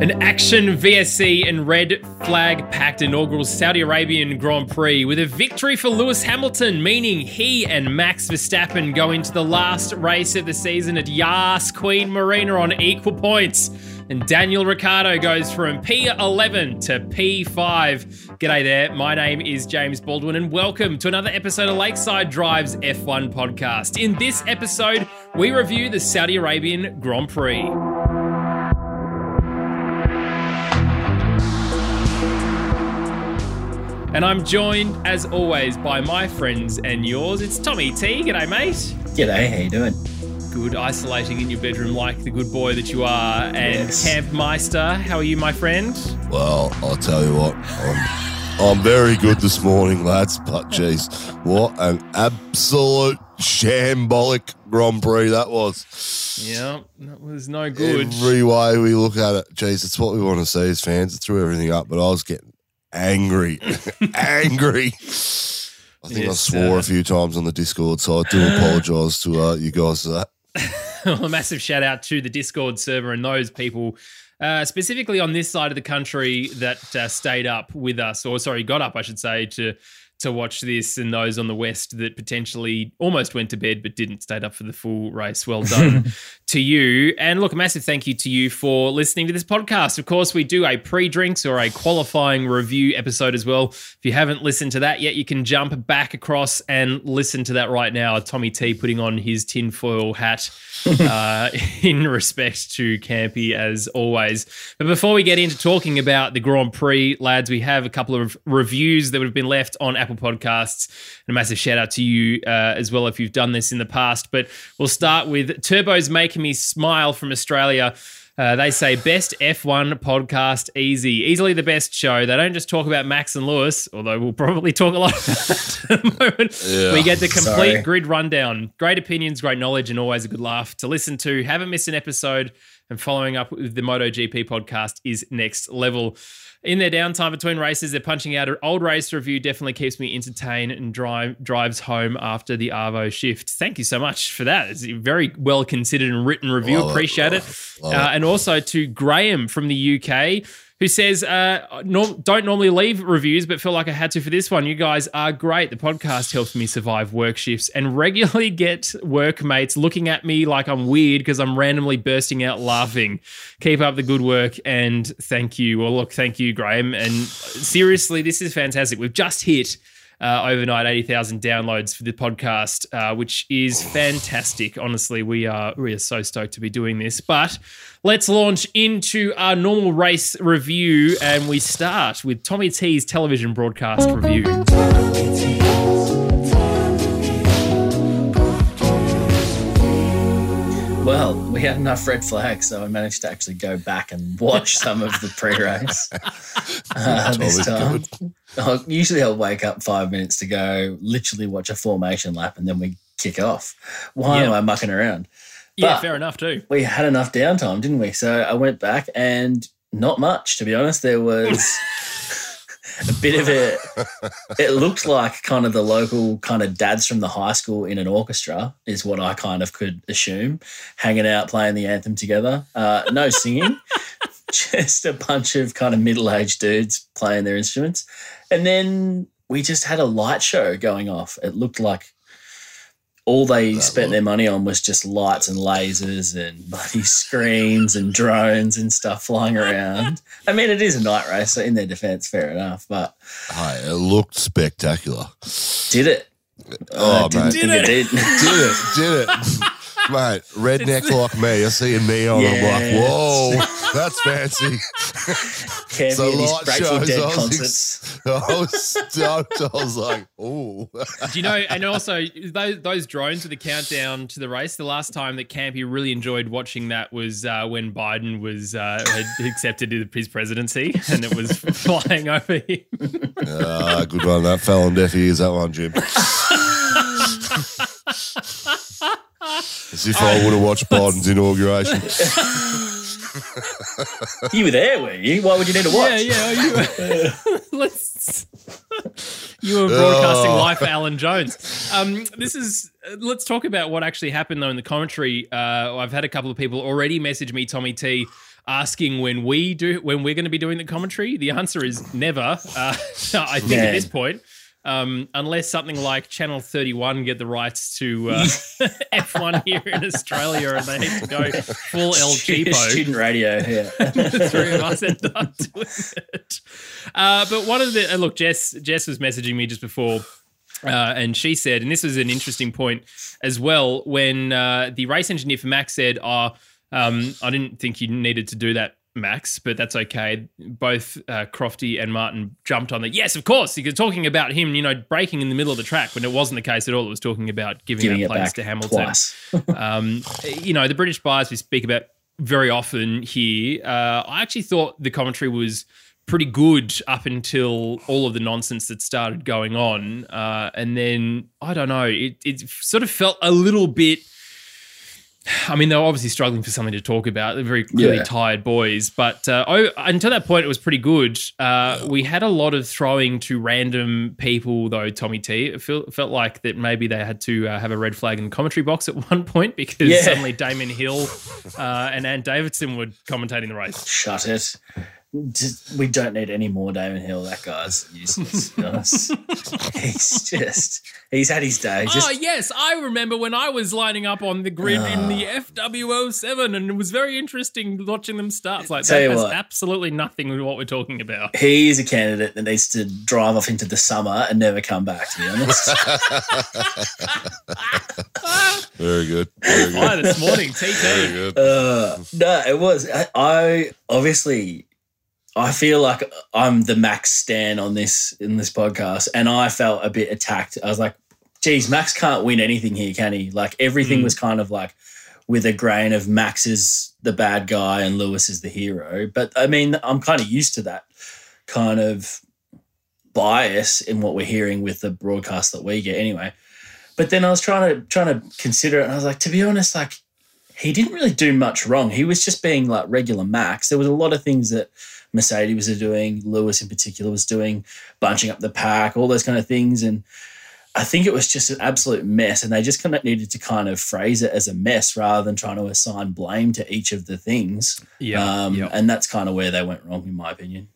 An action VSC and red flag packed inaugural Saudi Arabian Grand Prix with a victory for Lewis Hamilton, meaning he and Max Verstappen go into the last race of the season at Yas Queen Marina on equal points. And Daniel Ricciardo goes from P11 to P5. G'day there. My name is James Baldwin, and welcome to another episode of Lakeside Drive's F1 podcast. In this episode, we review the Saudi Arabian Grand Prix. And I'm joined, as always, by my friends and yours. It's Tommy T. G'day, mate. G'day, how you doing? Good, isolating in your bedroom like the good boy that you are. And Yes. Camp Meister, how are you, my friend? Well, I'll tell you what, I'm, I'm very good this morning, lads. But geez, what an absolute shambolic Grand Prix that was. Yeah, that was no good. Every way we look at it, geez, it's what we want to see as fans. It threw everything up, but I was getting angry, angry. I think I swore uh, a few times on the Discord, so I do apologise to uh, you guys for that. a massive shout out to the Discord server and those people, uh, specifically on this side of the country, that uh, stayed up with us, or sorry, got up, I should say, to to watch this, and those on the west that potentially almost went to bed but didn't, stayed up for the full race. Well done to you, and look, a massive thank you to you for listening to this podcast. Of course, we do a pre-drinks or a qualifying review episode as well. If you haven't listened to that yet, you can jump back across and listen to that right now. Tommy T putting on his tinfoil hat uh, in respect to Campy as always. But before we get into talking about the Grand Prix, lads, we have a couple of reviews that would have been left on Apple Podcasts. And a massive shout out to you uh, as well if you've done this in the past. But we'll start with Turbo's Making Me Smile from Australia. Uh, they say best F1 podcast easy. Easily the best show. They don't just talk about Max and Lewis, although we'll probably talk a lot about that at the moment. Yeah. We get the complete Sorry. grid rundown. Great opinions, great knowledge, and always a good laugh to listen to. Haven't missed an episode. And following up with the MotoGP podcast is next level. In their downtime between races, they're punching out an old race review. Definitely keeps me entertained and drive, drives home after the Arvo shift. Thank you so much for that. It's a very well considered and written review. Love Appreciate it. it, Uh, it. and also to Graham from the UK, who says, uh, don't normally leave reviews, but feel like I had to for this one. You guys are great. The podcast helps me survive work shifts and regularly get workmates looking at me like I'm weird because I'm randomly bursting out laughing. Keep up the good work and thank you. Well, look, thank you, Graham. And seriously, this is fantastic. We've just hit uh, overnight 80,000 downloads for the podcast, uh, which is fantastic. Honestly, we are we are so stoked to be doing this. But let's launch into our normal race review, and we start with Tommy T's television broadcast review. Well, we had enough red flags, so I managed to actually go back and watch some of the pre-race uh, this time. I'll, usually, I'll wake up five minutes to go, literally watch a formation lap, and then we kick off. Why am I mucking around? Yeah, But- fair enough too. We had enough downtime, didn't we? So I went back, and not much, to be honest. There was a bit of a. It looked like kind of the local kind of dads from the high school in an orchestra is what I kind of could assume, hanging out playing the anthem together. Uh, no singing, just a bunch of kind of middle-aged dudes playing their instruments, and then we just had a light show going off. It looked like all they That spent look. their money on was just lights and lasers and bloody screens and drones and stuff flying around. I mean, it is a night race, so in their defense, fair enough. But Hey, it looked spectacular. did it? Oh, uh, mate. think Did it did. did it, did it. Mate, redneck like me, I see a neon, I'm like, whoa, that's fancy. Cammy So and his light shows, Dead I was concerts. I was stoked. I was like, oh. Do you know? And also those those drones with the countdown to the race. The last time that Campy really enjoyed watching that was uh, when Biden was uh, had accepted his presidency, and it was flying over him. Ah, good one. That fell on deaf ears, that one, Jim. As if I would have watched Biden's inauguration. You were there, were you? Why would you need to watch? Yeah, yeah. You, let's. You were broadcasting Oh. live for Alan Jones. Um, this is uh, let's talk about what actually happened though in the commentary. Uh, I've had a couple of people already message me, Tommy T, asking when we do when we're going to be doing the commentary. The answer is never. Uh, I think at this point, um, unless something like Channel Thirty One get the rights to uh, F1 here in Australia and they need to go full El Cheapo. Student radio, yeah. the three of us end up doing it. Uh, but one of the uh, look, Jess Jess was messaging me just before. Uh, and she said, and this was an interesting point as well, when uh, the race engineer for Max said, "Oh, um, I didn't think you needed to do that, Max, but that's okay." Both uh, Crofty and Martin jumped on the yes, of course. You're talking about him, you know, breaking in the middle of the track when it wasn't the case at all. It was talking about giving, Giving that place to Hamilton um, you know, the British bias we speak about very often here. Uh, I actually thought the commentary was pretty good up until all of the nonsense that started going on, uh, and then I don't know, it, it sort of felt a little bit. I mean, they were obviously struggling for something to talk about. They're very clearly Yeah. tired boys, but uh, oh, until that point, it was pretty good. Uh, we had a lot of throwing to random people, though. Tommy T. It felt, felt like that maybe they had to uh, have a red flag in the commentary box at one point because Yeah. suddenly Damon Hill uh, and Ant Davidson were commentating the race. Shut it. Just, we don't need any more Damon Hill. That guy's useless. to be he's just, he's had his day. Just, oh yes, I remember when I was lining up on the grid in the Ah. FW07, and it was very interesting watching them start. Like Tell that you has what. absolutely nothing with what we're talking about. He's a candidate that needs to drive off into the summer and never come back, to be honest. Very good. Very Why good. this morning, Very TT? good. Uh, no, it was. I, I obviously, I feel like I'm the Max Stan on this in this podcast, and I felt a bit attacked. I was like, "Geez, Max can't win anything here, can he?" Like everything Mm. was kind of like with a grain of Max is the bad guy and Lewis is the hero. But I mean, I'm kind of used to that kind of bias in what we're hearing with the broadcast that we get anyway. But then I was trying to trying to consider it, and I was like, to be honest, like he didn't really do much wrong. He was just being like regular Max. There was a lot of things that Mercedes was doing, Lewis in particular was doing, bunching up the pack, all those kind of things. And I think it was just an absolute mess. And they just kind of needed to kind of phrase it as a mess rather than trying to assign blame to each of the things. Yeah, um, yeah. And that's kind of where they went wrong, in my opinion.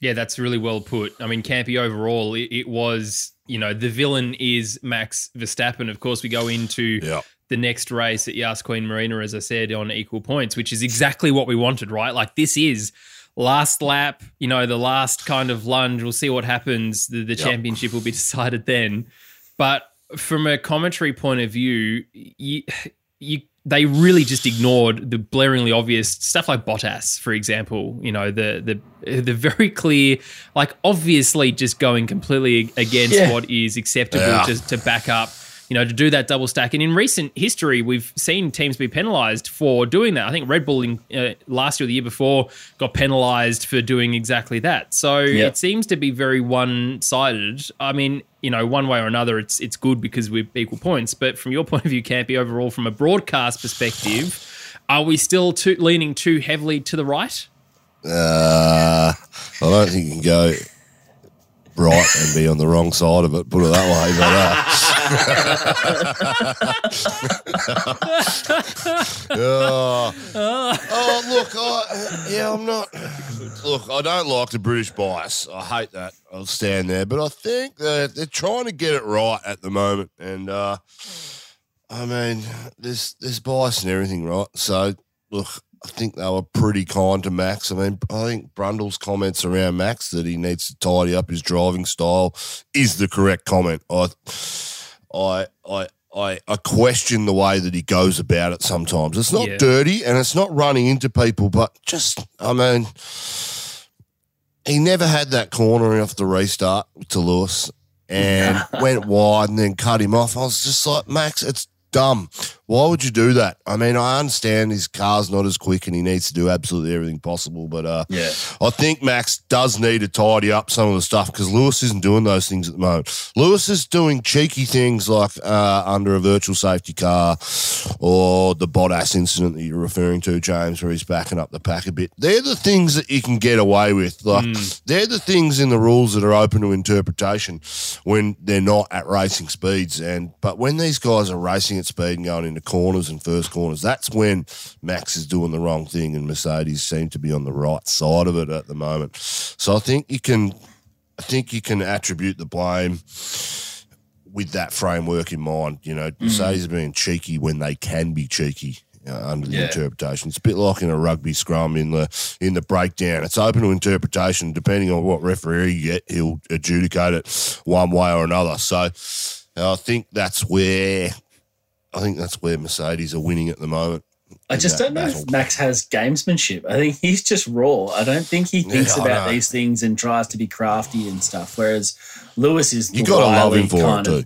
Yeah, that's really well put. I mean, Campy overall, it, it was, you know, the villain is Max Verstappen. Of course, we go into Yeah. the next race at Yas Queen Marina, as I said, on equal points, which is exactly what we wanted, right? Like, this is last lap, you know, the last kind of lunge. We'll see what happens. The, the Yep. championship will be decided then. But from a commentary point of view, you, you they really just ignored the blaringly obvious stuff like Bottas, for example. You know, the the the very clear, like obviously just going completely against Yeah. what is acceptable Yeah. to, to back up. You know, to do that double stack, and in recent history, we've seen teams be penalised for doing that. I think Red Bull in, uh, last year, or the year before, got penalised for doing exactly that. So Yeah. it seems to be very one-sided. I mean, you know, one way or another, it's it's good because we're equal points. But from your point of view, Campy, overall, from a broadcast perspective, are we still too, leaning too heavily to the right? Uh, I don't think you can go right and be on the wrong side of it. Put it that way. But uh, yeah. oh, look, I, yeah, I'm not. Look, I don't like the British bias. I hate that. I'll stand there, but I think that they're trying to get it right at the moment, and uh, I mean, there's there's bias and everything, right? So, look, I think they were pretty kind to Max. I mean, I think Brundle's comments around Max that he needs to tidy up his driving style is the correct comment. I, I, I. I, I question the way that he goes about it sometimes. It's not Yeah. dirty and it's not running into people, but just, I mean, he never had that corner off the restart to Lewis and went wide and then cut him off. I was just like, Max, it's dumb. Why would you do that? I mean, I understand his car's not as quick and he needs to do absolutely everything possible, but uh, Yeah. I think Max does need to tidy up some of the stuff because Lewis isn't doing those things at the moment. Lewis is doing cheeky things like uh, under a virtual safety car or the Bottas incident that you're referring to, James, where he's backing up the pack a bit. They're the things that you can get away with. Like they're the things in the rules that are open to interpretation when they're not at racing speeds. And but when these guys are racing at speed and going into corners and first corners, that's when Max is doing the wrong thing and Mercedes seem to be on the right side of it at the moment. So I think you can I think you can attribute the blame with that framework in mind. You know, Mercedes are being cheeky when they can be cheeky. Uh, under the Yeah. interpretation, it's a bit like in a rugby scrum in the in the breakdown. It's open to interpretation. Depending on what referee you get, he'll adjudicate it one way or another. So, I think that's where I think that's where Mercedes are winning at the moment. I just don't know battle. if Max has gamesmanship. I think he's just raw. I don't think he thinks Yeah, about these things and tries to be crafty and stuff. Whereas Lewis is You gotta love him for it kind too.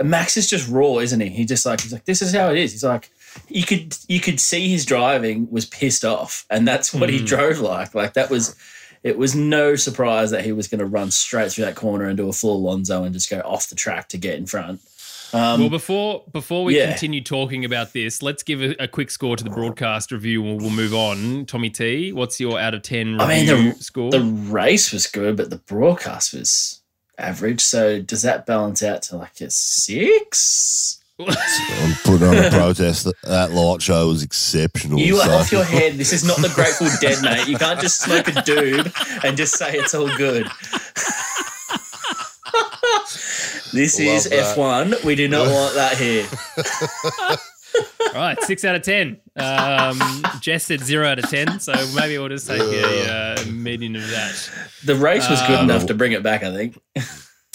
of- Max is just raw, isn't he? He just like he's like this is how it is. He's like you could you could see his driving was pissed off, and that's what he Mm. drove like. Like that was. It was no surprise that he was going to run straight through that corner and do a full Alonso and just go off the track to get in front. Um, well, before before we yeah. continue talking about this, let's give a, a quick score to the broadcast review, and we'll, we'll move on. Tommy T, what's your out of ten I mean, review the, score? the race was good, but the broadcast was average. So does that balance out to like a six? I'm putting on a protest. That, that light show was exceptional. You are so- off your head. This is not the Grateful Dead, mate. You can't just smoke a dude and just say it's all good. This is that. F1. We do not want that here. All right, six out of ten. Um, Jess said zero out of ten, so maybe we'll just take a uh, median of that. The race was good Um, enough to bring it back, I think.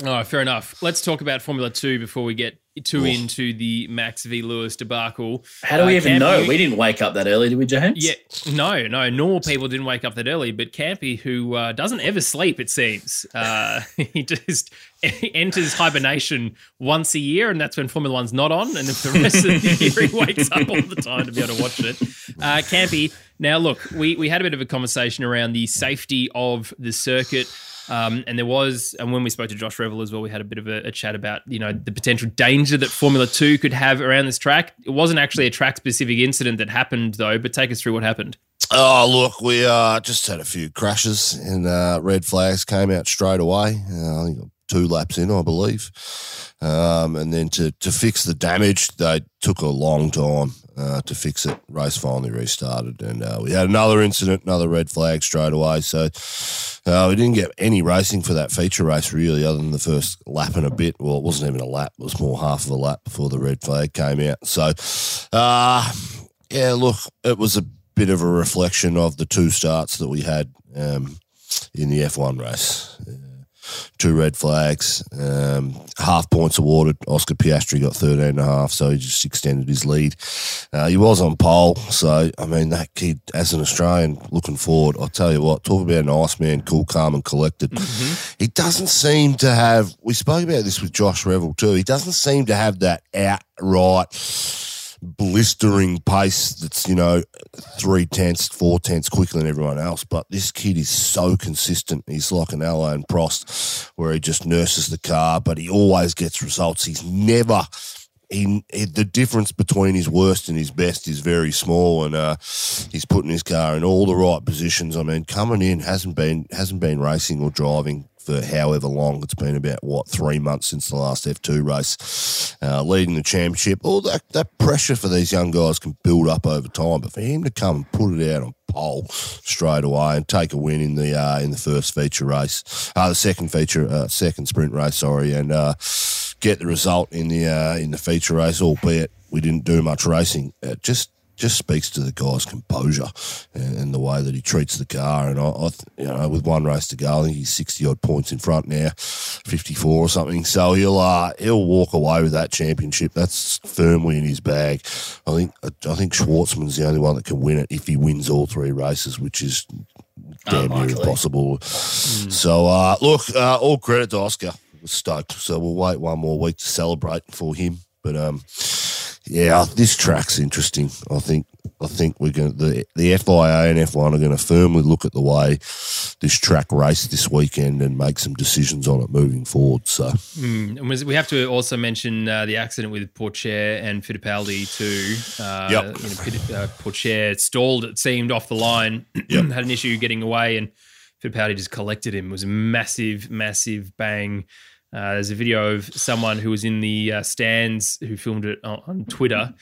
Oh, fair enough. Let's talk about Formula Two before we get too Oh. into the Max v Lewis debacle. How do we Uh, even Camp, know? we didn't wake up that early, did we, James? Yeah, no, no. Normal people didn't wake up that early, but Campy, who uh, doesn't ever sleep, it seems, uh, he just enters hibernation once a year, and that's when Formula One's not on. And if the rest of the year he wakes up all the time to be able to watch it. Uh, Campy, now look, we we had a bit of a conversation around the safety of the circuit. Um, and there was, and when we spoke to Josh Revel as well, we had a bit of a, a chat about, you know, the potential danger that Formula Two could have around this track. It wasn't actually a track specific incident that happened, though, but take us through what happened. Oh, look, we uh, just had a few crashes and uh, red flags came out straight away. Uh, I think two laps in, I believe. Um, and then to, to fix the damage, they took a long time uh, to fix it. Race finally restarted, and uh, we had another incident, another red flag straight away. So uh, we didn't get any racing for that feature race, really, other than the first lap and a bit. Well, it wasn't even a lap; it was more half of a lap before the red flag came out. So, uh, yeah, look, it was a bit of a reflection of the two starts that we had um, in the F1 race. Two red flags, um, half points awarded. Oscar Piastri got 13 and a half, so he just extended his lead. Uh, he was on pole, so I mean, that kid, as an Australian looking forward, I'll tell you what, talk about a nice man, cool, calm, and collected. He doesn't seem to have, we spoke about this with Josh Revel too, he doesn't seem to have that outright blistering pace that's, you know, three tenths, four tenths quicker than everyone else. But this kid is so consistent. He's like an Alain Prost where he just nurses the car, but he always gets results. He's never. He, he- the difference between his worst and his best is very small, and uh, he's putting his car in all the right positions. I mean, coming in hasn't been hasn't been racing or driving for however long. It's been about what three months since the last F two race, uh, leading the championship. All that that pressure for these young guys can build up over time, but for him to come and put it out on pole straight away and take a win in the uh, in the first feature race, uh, the second feature, uh, second sprint race, sorry, and uh, get the result in the uh, in the feature race, albeit we didn't do much racing. It just just speaks to the guy's composure and, and the way that he treats the car. And I, I, you know, with one race to go, I think he's sixty odd points in front now, fifty four or something. So he'll uh, he'll walk away with that championship. That's firmly in his bag. I think I think Shwartzman's the only one that can win it if he wins all three races, which is damn near impossible. So uh, look, uh, all credit to Oscar. We're stoked. So we'll wait one more week to celebrate for him. But um, yeah, this track's interesting. I think I think we're going the the FIA and F1 are going to firmly look at the way this track raced this weekend and make some decisions on it moving forward. So, mm, and we have to also mention uh, the accident with Pourchaire and Fittipaldi too. Uh, yep. you know, uh, Pourchaire stalled, it seemed, off the line, yep. had an issue getting away, and Fittipaldi just collected him. It was a massive, massive bang. Uh, there's a video of someone who was in the uh, stands who filmed it on, on Twitter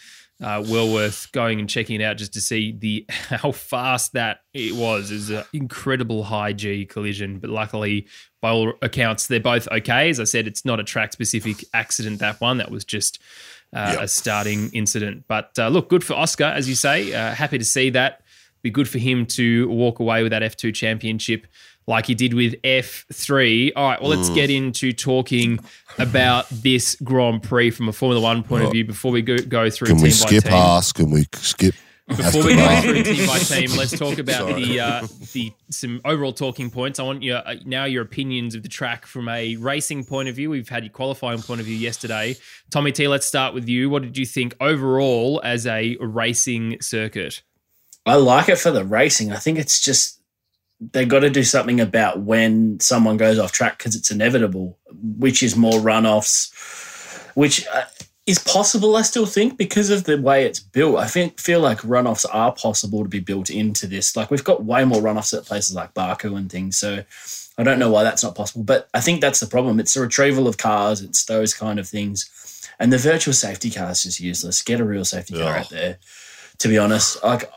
uh, well worth going and checking it out just to see the how fast that it was. It was an incredible high G collision, but luckily, by all accounts, they're both okay. As I said, it's not a track specific accident. That one that was just uh, yep. a starting incident. But uh, look, good for Oscar, as you say. Uh, happy to see that. Be good for him to walk away with that F2 championship like he did with F3. All right, well, let's mm. get into talking about this Grand Prix from a Formula One point of view before we go, go through Can team we skip team. Haas? Can we skip? Before we go through team by team, let's talk about the uh, the some overall talking points. I want your uh, now your opinions of the track from a racing point of view. We've had your qualifying point of view yesterday. Tommy T, let's start with you. What did you think overall as a racing circuit? I like it for the racing. I think it's just they got to do something about when someone goes off track because it's inevitable, which is more runoffs, which uh, is possible. I still think because of the way it's built. I think feel like runoffs are possible to be built into this. Like we've got way more runoffs at places like Baku and things. So I don't know why that's not possible, but I think that's the problem. It's the retrieval of cars. It's those kind of things, and the virtual safety car is just useless. Get a real safety car out there. To be honest, like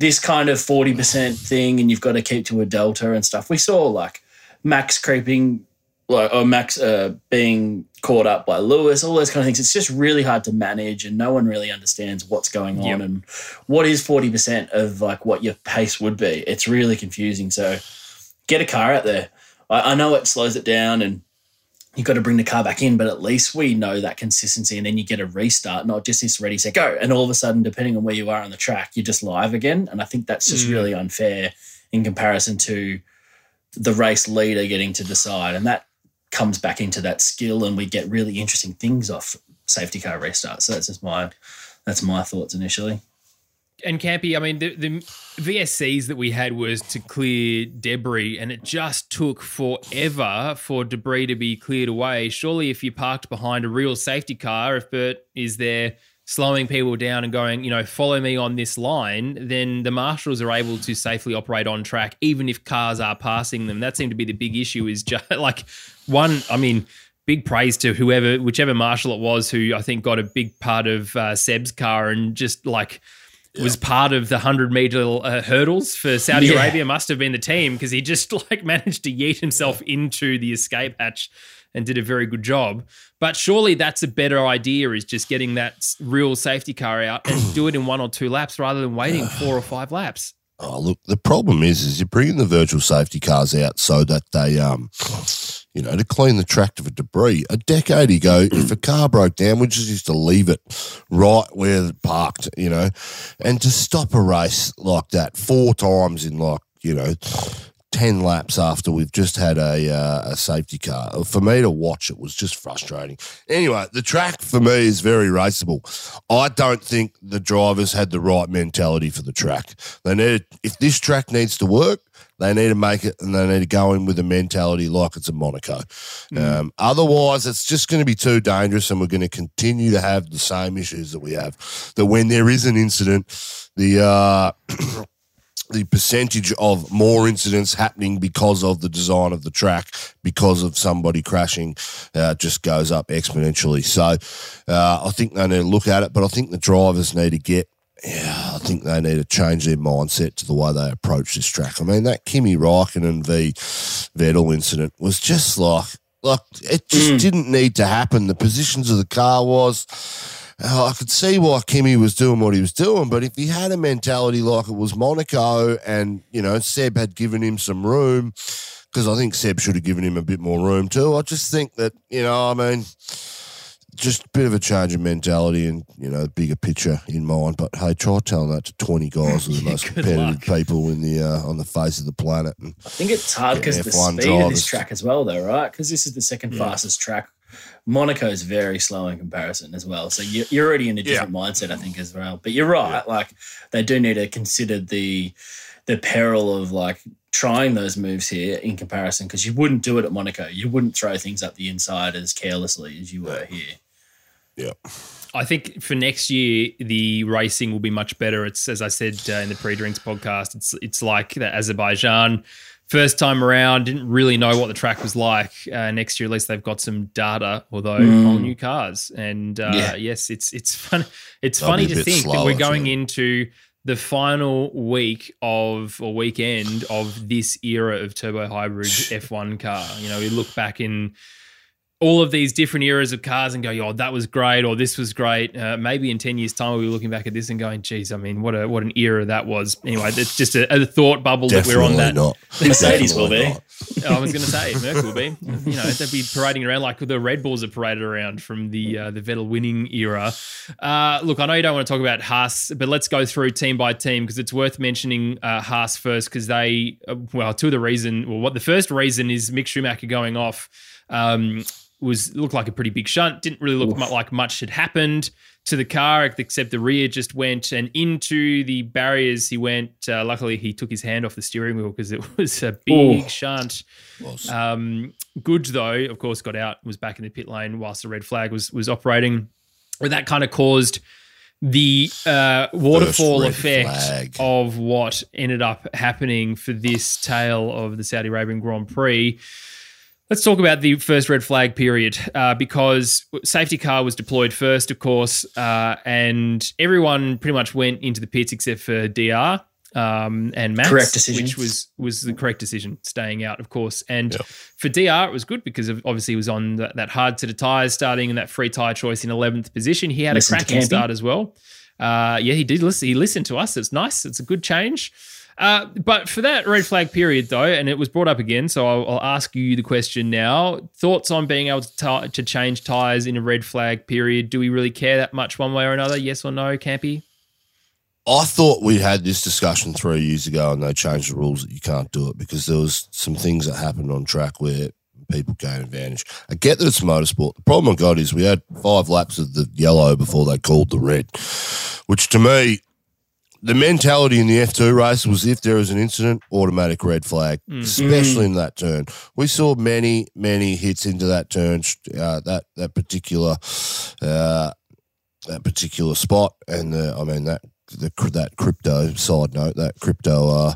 this kind of 40% thing and you've got to keep to a delta and stuff. We saw like Max creeping like or Max uh, being caught up by Lewis, all those kind of things. It's just really hard to manage and no one really understands what's going on yep. and what is 40% of like what your pace would be. It's really confusing. So get a car out there. I, I know it slows it down and you've got to bring the car back in, but at least we know that consistency. And then you get a restart, not just this ready, set, go. And all of a sudden, depending on where you are on the track, you're just live again. And I think that's just mm. really unfair in comparison to the race leader getting to decide. And that comes back into that skill, and we get really interesting things off safety car restarts. So that's just my that's my thoughts initially and Campy, I mean, the, the VSCs that we had was to clear debris, and it just took forever for debris to be cleared away. Surely, if you parked behind a real safety car, if Bert is there slowing people down and going, you know, follow me on this line, then the marshals are able to safely operate on track, even if cars are passing them. That seemed to be the big issue. Is just like one, I mean big praise to whoever, whichever marshal it was, who I think got a big part of uh, Seb's car and just like yeah. was part of the 100 meter uh, hurdles for Saudi yeah. Arabia must have been the team because he just like managed to yeet himself into the escape hatch and did a very good job. But surely that's a better idea is just getting that real safety car out and do it in one or two laps rather than waiting four or five laps. Oh, look, the problem is, is you're bringing the virtual safety cars out so that they, um, you know, to clean the track of a debris. A decade ago, if a car broke down, we just used to leave it right where it parked, you know, and to stop a race like that four times in like, you know, 10 laps after we've just had a, uh, a safety car. For me to watch it was just frustrating. Anyway, the track for me is very raceable. I don't think the drivers had the right mentality for the track. They need, if this track needs to work, they need to make it and they need to go in with a mentality like it's a Monaco. Mm. Um, otherwise, it's just going to be too dangerous and we're going to continue to have the same issues that we have. That when there is an incident, the. Uh, the percentage of more incidents happening because of the design of the track, because of somebody crashing, uh, just goes up exponentially. So uh, I think they need to look at it, but I think the drivers need to get. Yeah, I think they need to change their mindset to the way they approach this track. I mean, that Kimi Raikkonen v Vettel incident was just like, like it just mm. didn't need to happen. The positions of the car was uh, I could see why Kimi was doing what he was doing, but if he had a mentality like it was Monaco and, you know, Seb had given him some room, because I think Seb should have given him a bit more room too. I just think that, you know, I mean, just a bit of a change of mentality and, you know, bigger picture in mind. But hey, try telling that to 20 guys who are the most competitive luck. people in the uh, on the face of the planet. And I think it's hard because the speed drivers. of this track as well, though, right? Because this is the second yeah. fastest track Monaco is very slow in comparison as well. So you're, you're already in a different yeah. mindset, I think, as well. But you're right. Yeah. Like they do need to consider the the peril of like trying those moves here in comparison because you wouldn't do it at Monaco. You wouldn't throw things up the inside as carelessly as you were here. Yeah. I think for next year the racing will be much better. It's as I said uh, in the pre-drinks podcast. It's it's like the Azerbaijan first time around. Didn't really know what the track was like. Uh, next year at least they've got some data, although mm. all new cars. And uh, yeah. yes, it's it's fun. It's That'll funny to think slower, that we're going too. into the final week of or weekend of this era of turbo hybrid F1 car. You know, we look back in all of these different eras of cars and go, "Oh, that was great," or "This was great." Uh, maybe in ten years' time, we'll be looking back at this and going, "Geez, I mean, what a what an era that was." Anyway, it's just a, a thought bubble Definitely that we're on. That not. Mercedes will be. I was going to say Merc will be. You know, they'd be parading around like the Red Bulls are paraded around from the uh, the Vettel winning era. Uh, look, I know you don't want to talk about Haas, but let's go through team by team because it's worth mentioning uh, Haas first because they, uh, well, two of the reason, well, what the first reason is Mick Schumacher going off. Um, was looked like a pretty big shunt. Didn't really look Oof. like much had happened to the car, except the rear just went and into the barriers. He went. Uh, luckily, he took his hand off the steering wheel because it was a big Ooh. shunt. Um, Good though, of course, got out. Was back in the pit lane whilst the red flag was was operating. And that kind of caused the uh, waterfall effect flag. of what ended up happening for this tale of the Saudi Arabian Grand Prix Let's talk about the first red flag period uh, because safety car was deployed first, of course, uh, and everyone pretty much went into the pits except for DR um, and Max, correct decision, which was was the correct decision, staying out, of course. And yep. for DR, it was good because of, obviously he was on that, that hard to the tires starting and that free tire choice in eleventh position. He had listen a cracking start as well. Uh, yeah, he did listen. He listened to us. It's nice. It's a good change. Uh, but for that red flag period, though, and it was brought up again, so I'll, I'll ask you the question now. Thoughts on being able to, t- to change tyres in a red flag period? Do we really care that much one way or another? Yes or no, Campy? I thought we had this discussion three years ago and they changed the rules that you can't do it because there was some things that happened on track where people gain advantage. I get that it's motorsport. The problem I got is we had five laps of the yellow before they called the red, which to me the mentality in the F2 race was if there was an incident, automatic red flag, mm. especially in that turn. We saw many, many hits into that turn, uh, that that particular uh, that particular spot, and uh, I mean that the that crypto side note, that crypto uh,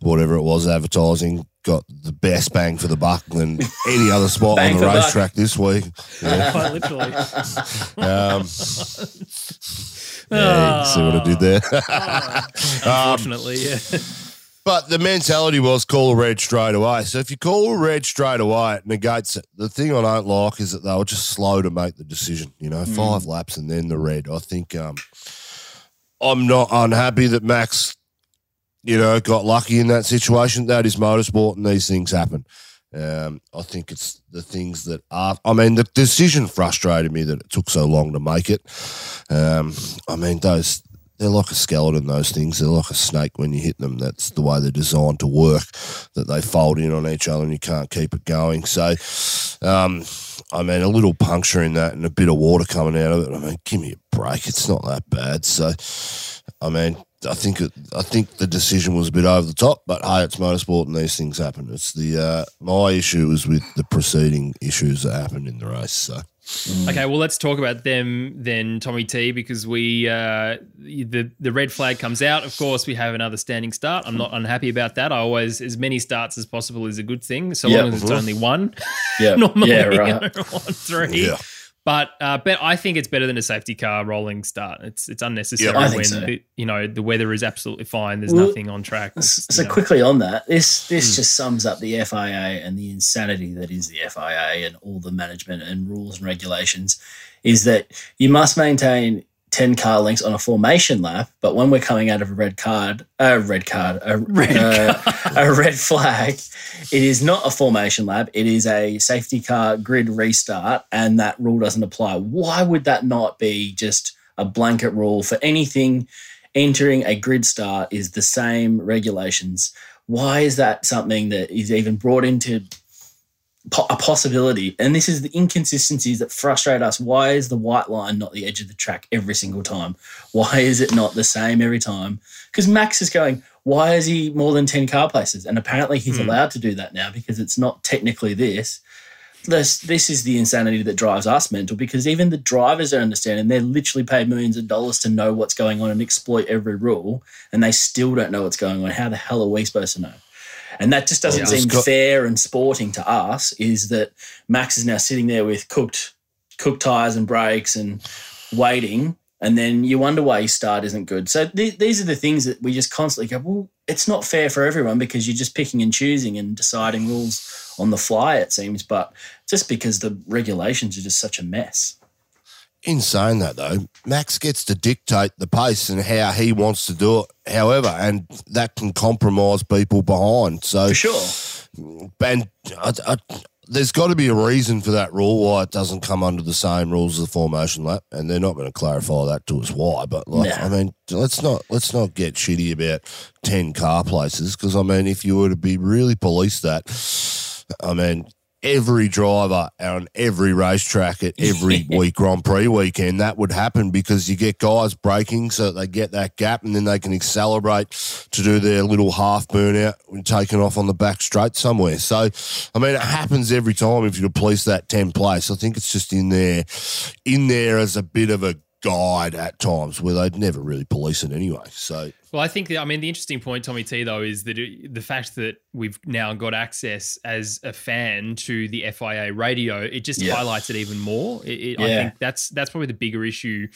whatever it was, advertising got the best bang for the buck than any other spot on the racetrack this week. Yeah. Quite literally. Um, yeah, see what I did there? Unfortunately, yeah. But the mentality was call a red straight away. So if you call a red straight away, it negates it. The thing I don't like is that they were just slow to make the decision. You know, mm. five laps and then the red. I think um, I'm not unhappy that Max, you know, got lucky in that situation. That is motorsport and these things happen. Um, I think it's the things that are. I mean, the decision frustrated me that it took so long to make it. Um, I mean, those they're like a skeleton. Those things they're like a snake when you hit them. That's the way they're designed to work. That they fold in on each other and you can't keep it going. So, um, I mean, a little puncture in that and a bit of water coming out of it. I mean, give me a break. It's not that bad. So, I mean, I think it, I think the decision was a bit over the top, but hey, it's motorsport and these things happen. It's the uh, my issue was with the preceding issues that happened in the race. So. Mm. Okay, well, let's talk about them then, Tommy T, because we uh, the the red flag comes out. Of course, we have another standing start. I'm not unhappy about that. I always as many starts as possible is a good thing, so yep. long as it's only one. Yeah, normally yeah, right. one, three. Yeah. But uh, but I think it's better than a safety car rolling start. It's it's unnecessary yeah, when so. the, you know the weather is absolutely fine. There's well, nothing on track. so know. quickly on that, this this mm. just sums up the FIA and the insanity that is the FIA and all the management and rules and regulations. Is that you must maintain 10 car lengths on a formation lap, but when we're coming out of a red card, a red card, a red, uh, card. a red flag, it is not a formation lap. It is a safety car grid restart, and that rule doesn't apply. Why would that not be just a blanket rule for anything entering a grid start is the same regulations? Why is that something that is even brought into a possibility. And this is the inconsistencies that frustrate us. Why is the white line not the edge of the track every single time? Why is it not the same every time? Because Max is going, why is he more than 10 car places? And apparently he's Hmm. allowed to do that now because it's not technically this. This, this is the insanity that drives us mental because even the drivers don't understand and they're literally paid millions of dollars to know what's going on and exploit every rule and they still don't know what's going on. How the hell are we supposed to know? And that just doesn't Yeah. seem got- fair and sporting to us. Is that Max is now sitting there with cooked cooked tires and brakes and waiting, and then you wonder why his start isn't good. So th- these are the things that we just constantly go. Well, it's not fair for everyone because you're just picking and choosing and deciding rules on the fly. It seems, but just because the regulations are just such a mess. In saying that, though, Max gets to dictate the pace and how he wants to do it, however, and that can compromise people behind. So, For sure. and I, I, there's got to be a reason for that rule why it doesn't come under the same rules as the formation lap, and they're not going to clarify that to us why. But like, Nah. I mean, let's not let's not get shitty about ten car places because I mean, if you were to be really police that, I mean. Every driver on every racetrack at every week Grand Prix weekend, that would happen because you get guys braking so that they get that gap and then they can accelerate to do their little half burnout and taking off on the back straight somewhere. So, I mean, it happens every time if you police that 10 place. I think it's just in there, in there as a bit of a guide at times where they'd never really police it anyway. So, Well, I think, I mean, the interesting point, Tommy T, though, is that it, the fact that we've now got access as a fan to the FIA radio, it just Yeah. highlights it even more. It, it, I think that's that's probably the bigger issue.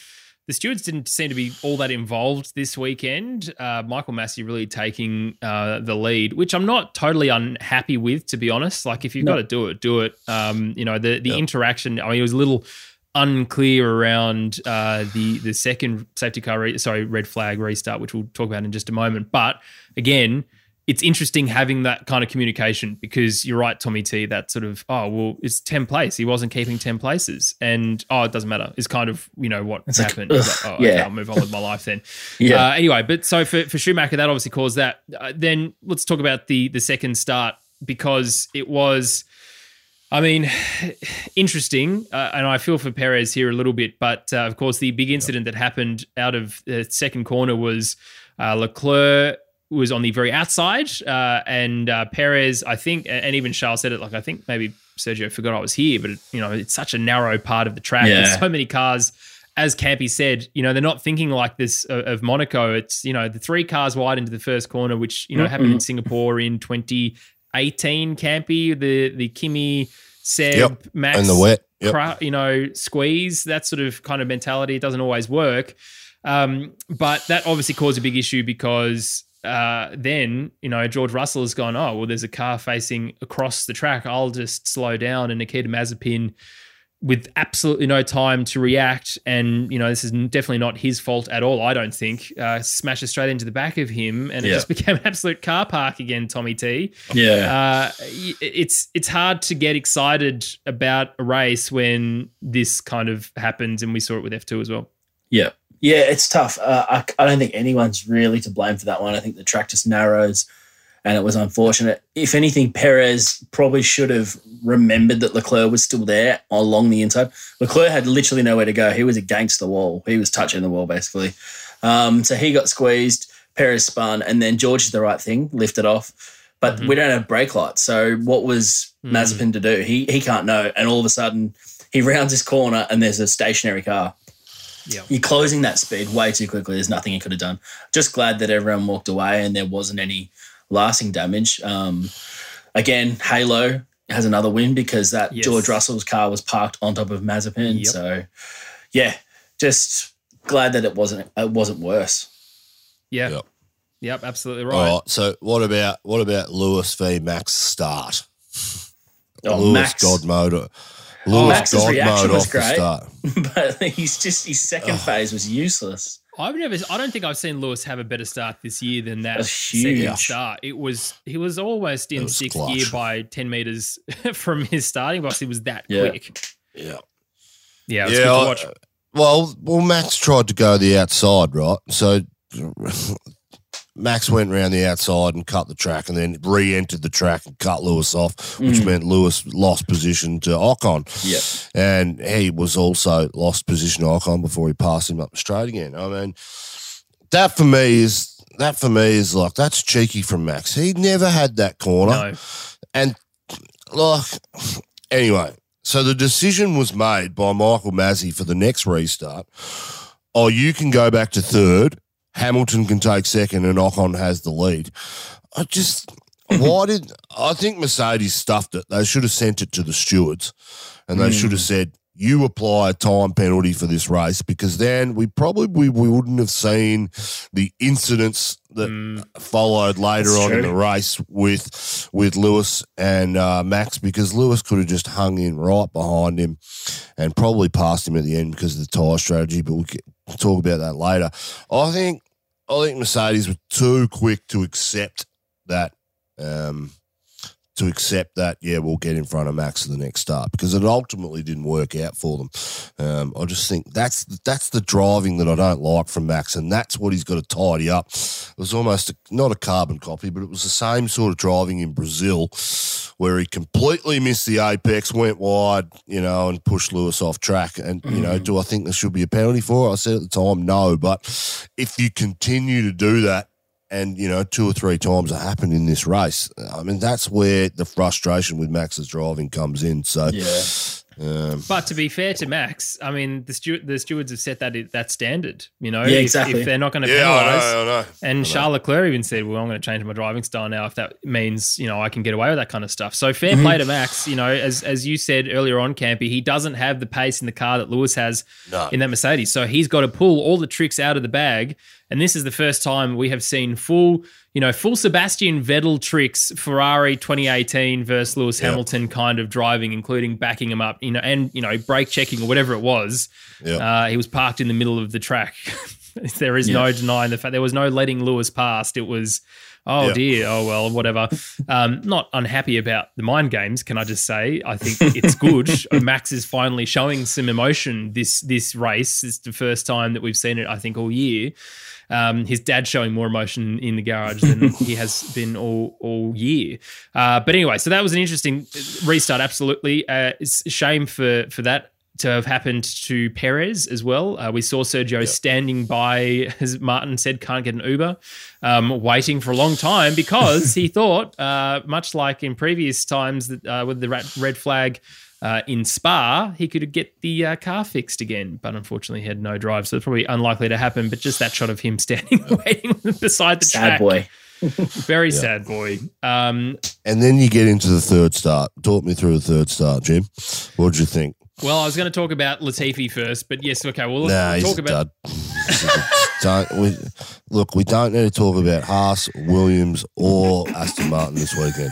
The stewards didn't seem to be all that involved this weekend. Uh, Michael Masi really taking uh, the lead, which I'm not totally unhappy with, to be honest. Like, if you've No. got to do it, do it. Um, you know, the the Yep. interaction. I mean, it was a little unclear around uh, the the second safety car, re- sorry, red flag restart, which we'll talk about in just a moment. But again, it's interesting having that kind of communication because you're right, Tommy T. That sort of oh well, it's ten place. He wasn't keeping ten places, and oh, it doesn't matter. It's kind of you know what It's happened. Ugh, like, oh, okay, yeah. I'll move on with my life then. Yeah. Uh, anyway, but so for, for Schumacher, that obviously caused that. Uh, then let's talk about the the second start because it was, I mean, interesting, uh, and I feel for Perez here a little bit. But uh, of course, the big incident that happened out of the second corner was uh, Leclerc was on the very outside, uh, and uh, Perez, I think, and even Charles said it. Like I think maybe Sergio forgot I was here, but it, you know, it's such a narrow part of the track. Yeah. There's so many cars as Campy said, you know, they're not thinking like this of, of Monaco. It's, you know, the three cars wide into the first corner, which, you know, happened in Singapore in 2018, Campy, the, the Kimi Seb, Yep. Max, and the wet. Yep. cra- you know, squeeze, that sort of kind of mentality. It doesn't always work. Um, but that obviously caused a big issue because uh, then, you know, George Russell has gone, oh, well, there's a car facing across the track. I'll just slow down. And Nikita Mazepin, with absolutely no time to react, and, you know, this is definitely not his fault at all, I don't think, uh, smashes straight into the back of him. And it just became an absolute car park again, Tommy T Yeah. uh, it's it's hard to get excited about a race when this kind of happens, and we saw it with F two as well. Yeah. Yeah, it's tough. Uh, I, I don't think anyone's really to blame for that one. I think the track just narrows and it was unfortunate. If anything, Perez probably should have remembered that Leclerc was still there along the inside. Leclerc had literally nowhere to go. He was against the wall. He was touching the wall, basically. Um, so he got squeezed. Perez spun, and then George did the right thing, lifted off. But Mhm. we don't have brake lights. So what was Mm. Mazepin to do? He he can't know. And all of a sudden, he rounds his corner, and there's a stationary car Yeah, you're closing that speed way too quickly. There's nothing he could have done. Just glad that everyone walked away and there wasn't any lasting damage. Um, again, Halo has another win because that Yes. George Russell's car was parked on top of Mazepin. Yep. So, yeah, just glad that it wasn't it wasn't worse. yeah, Yep. yep, absolutely right. All right. So what about what about Lewis v Max start? Oh, Lewis Max, God mode. Lewis Max's God reaction mode was off the great. start. but he's just his second phase was useless. I've never, I don't think I've seen Lewis have a better start this year than that That's second huge. start. It was he was almost in was sixth clutch. gear by ten meters from his starting box. He was that Yeah. quick. Yeah. Yeah, it's yeah. good to I- watch. well, well, Max tried to go the outside, right? So Max went around the outside and cut the track, and then re-entered the track and cut Lewis off, which Mm. meant Lewis lost position to Ocon. Yeah. and he was also lost position to Ocon before he passed him up straight again. I mean, that for me is that for me is like that's cheeky from Max. He never had that corner, No. and like anyway. So the decision was made by Michael Masi for the next restart. Oh, you can go back to third. Hamilton can take second, and Ocon has the lead. I just why did I think Mercedes stuffed it? They should have sent it to the stewards, and they should have said you apply a time penalty for this race because then we probably we wouldn't have seen the incidents that Mm. followed later That's on in the race with with Lewis and uh, Max because Lewis could have just hung in right behind him and probably passed him at the end because of the tyre strategy. But we'll talk about that later. I think I think Mercedes were too quick to accept that. Um, to accept that, yeah, we'll get in front of Max in the next start because it ultimately didn't work out for them. Um, I just think that's that's the driving that I don't like from Max, and that's what he's got to tidy up. It was almost a, not a carbon copy, but it was the same sort of driving in Brazil, where he completely missed the apex, went wide, you know, and pushed Lewis off track. And you know, do I think there should be a penalty for it? I said at the time, no. But if you continue to do that and you know two or three times it happened in this race. I mean that's where the frustration with Max's driving comes in. So Yeah. um, But to be fair to Max, I mean, the steward, the stewards have set that that standard. You know, Yeah, if, exactly. if they're not going to yeah, I penalise, know, I know. And Charles Leclerc even said, "Well, I'm going to change my driving style now if that means you know I can get away with that kind of stuff." So fair Mm-hmm. play to Max. You know, as as you said earlier on, Campy, he doesn't have the pace in the car that Lewis has No. in that Mercedes. So he's got to pull all the tricks out of the bag. And this is the first time we have seen full, you know, full Sebastian Vettel tricks, Ferrari 2018 versus Lewis Yeah. Hamilton kind of driving, including backing him up, you know, and you know, brake checking or whatever it was. Yeah. Uh, he was parked in the middle of the track. there is no denying the fact there was no letting Lewis past. It was, oh Yeah. dear, oh well, whatever. Um, not unhappy about the mind games, can I just say? I think it's good. Max is finally showing some emotion this this race. It's the first time that we've seen it, I think, all year. Um, his dad showing more emotion in the garage than he has been all all year. Uh, but anyway, so that was an interesting restart. Absolutely, uh, it's a shame for for that to have happened to Perez as well. Uh, we saw Sergio standing by, as Martin said, can't get an Uber, um, waiting for a long time because he thought, uh, much like in previous times that, uh, with the red flag uh, in Spa, he could get the uh, car fixed again. But unfortunately, he had no drive, so it's probably unlikely to happen. But just that shot of him standing waiting beside the track. Sad track, boy. very sad boy. Um, and then you get into the third start. Talk me through the third start, Jim. What did you think? well, I was going to talk about Latifi first, but yes, okay. Well, let's Nah, he's talk a about. dud. He's a dud. don't we, look, we don't need to talk about Haas, Williams, or Aston Martin this weekend.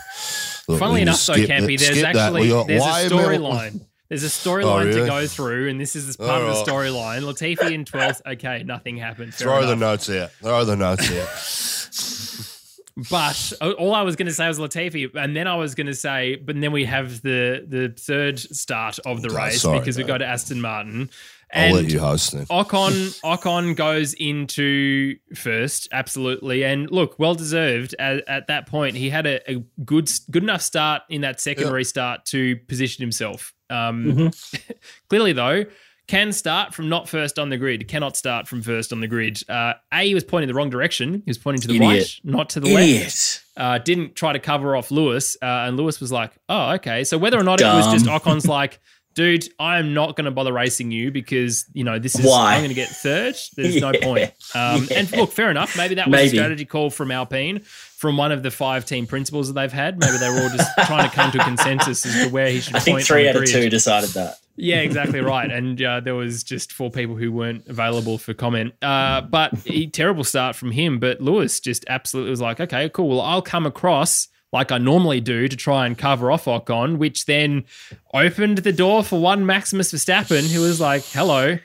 Funnily enough, though, Campy, there's actually got there's a storyline. There's a storyline to really? go through, and this is part of the Alright. storyline. Latifi in twelfth. Okay, nothing happened. fair Throw the notes out. Throw the notes out. But uh, all I was going to say was Latifi, and then I was going to say, but then we have the the third start of the Okay, race sorry, because we go to Aston Martin. I'll let you host then. Ocon Ocon goes into first, absolutely, and look, well deserved. At, at that point, he had a, a good good enough start in that second Yeah. restart to position himself. Um, Mhm. Clearly, though, can start from not first on the grid. Cannot start from first on the grid. Uh, a he was pointing the wrong direction. He was pointing to the Idiot. right, not to the left Idiot. uh, didn't try to cover off Lewis, uh, and Lewis was like, "Oh, okay." So whether or not it was just Dumb. Ocon's like, "Dude, I am not going to bother racing you because you know this is Why? I'm going to get third. There's no point." Um, And look, fair enough. Maybe that was a strategy call from Alpine, from one of the five team principals that they've had. Maybe they were all just trying to come to a consensus as to where he should I think three out of two decided that. Yeah, exactly right. And uh, there was just four people who weren't available for comment. Uh, but he, terrible start from him. But Lewis just absolutely was like, okay, cool. Well, I'll come across like I normally do to try and cover off Ocon, which then opened the door for one Maximus Verstappen who was like, hello.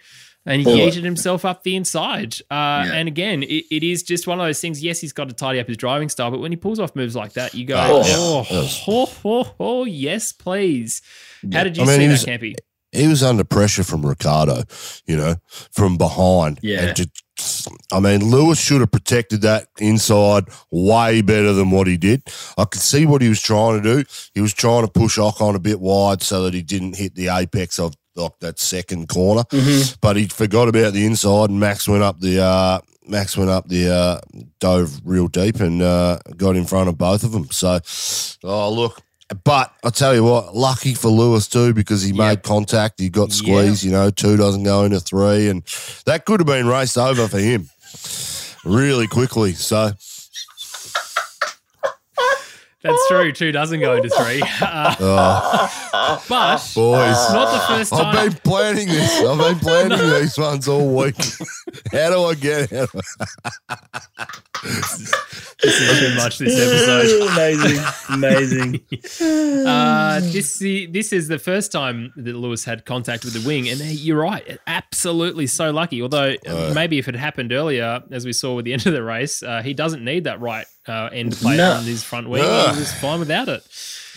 And he Bullet. yeeted himself up the inside. Uh, Yeah. And again, it, it is just one of those things. Yes, he's got to tidy up his driving style, but when he pulls off moves like that, you go, Oh, oh, yeah. oh, oh, oh, yes, please. How did you I mean, see that, was- Campy? he was under pressure from Ricciardo, you know, from behind, Yeah. and to I mean, Lewis should have protected that inside way better than what he did. I could see what he was trying to do. He was trying to push Ocon a bit wide so that he didn't hit the apex of like that second corner, Mm-hmm. but he forgot about the inside, and Max went up the uh, Max went up the uh, dove real deep and uh, got in front of both of them. So, oh look. But I tell you what, lucky for Lewis too because he made contact. He got squeezed. You know, two doesn't go into three, and that could have been raced over for him really quickly. So, That's true. Two doesn't go into three. Uh, but boys, not the first time. I've been planning this. I've been planning these ones all week. How do I get out? This is too much this episode. amazing, amazing. Uh, this this is the first time that Lewis had contact with the wing, and you're right, absolutely so lucky. Although uh, maybe if it happened earlier, as we saw with the end of the race, uh, he doesn't need that right uh, end plate No. on his front wing. No. He was fine without it.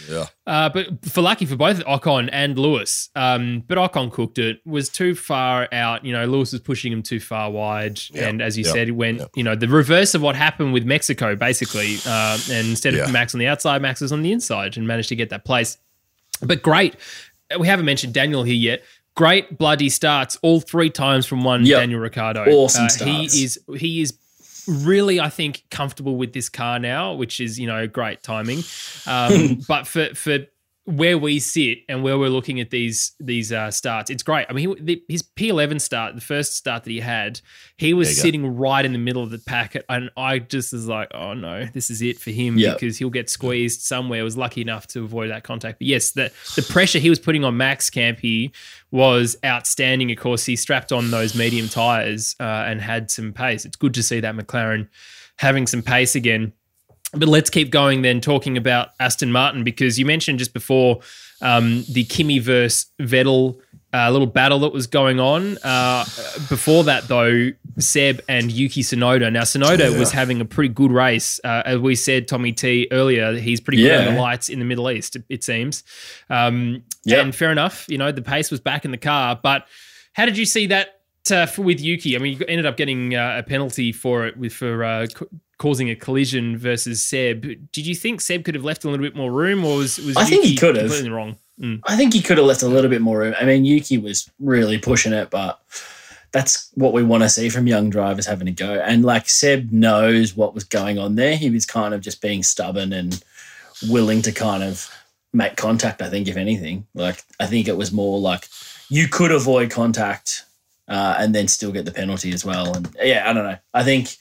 Yeah. Uh, but for lucky for both Ocon and Lewis, um, but Ocon cooked it. Was too far out. You know, Lewis was pushing him too far wide, Yep, and as you yep, said, it went. yep. You know, the reverse of what happened with Mexico, basically. Uh, and instead of Yeah. Max on the outside, Max was on the inside and managed to get that place. But great. We haven't mentioned Daniel here yet. Great bloody starts all three times from one Yep. Daniel Ricciardo. Awesome Uh, starts. He is he is really, I think, comfortable with this car now, which is you know great timing. Um, but for for where we sit and where we're looking at these these uh, starts, it's great. I mean, he, the, his P11 start, the first start that he had, he was you go. sitting right in the middle of the packet, and I just was like, oh no, this is it for him Yep. because he'll get squeezed somewhere. Was lucky enough to avoid that contact, but yes, the the pressure he was putting on Max Campy was outstanding. Of course, he strapped on those medium tires uh, and had some pace. It's good to see that McLaren having some pace again. But let's keep going then, talking about Aston Martin because you mentioned just before um, the Kimi versus Vettel uh, little battle that was going on. Uh, before that, though, Seb and Yuki Tsunoda. Now, Tsunoda Yeah. was having a pretty good race. Uh, as we said, Tommy T earlier, he's pretty good on the lights in the Middle East, it, it seems. Um, Yep. And fair enough, you know, the pace was back in the car. But how did you see that uh, for, with Yuki? I mean, you ended up getting uh, a penalty for it with for uh, causing a collision versus Seb. Did you think Seb could have left a little bit more room, or was was I think he could have. completely wrong? Mm. I think he could have left a little bit more room. I mean, Yuki was really pushing it, but that's what we want to see from young drivers having a go. And like Seb knows what was going on there. He was kind of just being stubborn and willing to kind of make contact, I think, if anything. Like, I think it was more like you could avoid contact uh, and then still get the penalty as well. And yeah, I don't know. I think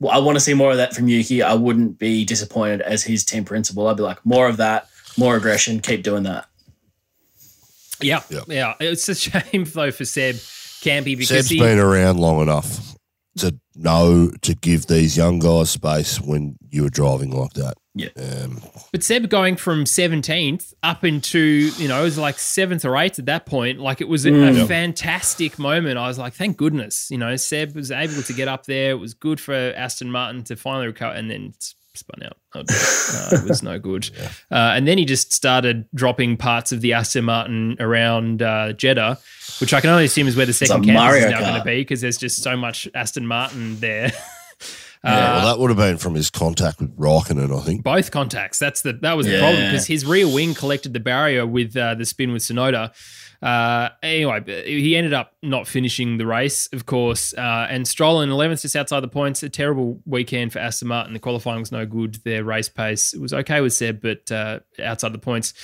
well, I want to see more of that from Yuki. I wouldn't be disappointed as his team principal. I'd be like, more of that, more aggression, keep doing that. Yeah, Yep. yeah. It's a shame though for Seb Campy because Seb's he, been around long enough to know to give these young guys space when you were driving like that. Yeah. Um, But Seb going from 17th up into, you know, it was like seventh or eighth at that point. Like it was a, Mm. a fantastic moment. I was like, thank goodness. You know, Seb was able to get up there. It was good for Aston Martin to finally recover and then spun out. Oh. Uh, it was no good. Uh, and then he just started dropping parts of the Aston Martin around uh, Jeddah, which I can only assume is where the second a campus Mario is now going to be because there's just so much Aston Martin there. yeah, Uh, well, that would have been from his contact with Raikkonen, I think. both contacts. That's the that was the Yeah. problem because his rear wing collected the barrier with uh, the spin with Tsunoda. Uh, anyway, he ended up not finishing the race, of course. Uh, and Stroll in 11th, just outside the points. A terrible weekend for Aston Martin. The qualifying was no good. Their race pace it was okay with Seb, but uh, outside the points.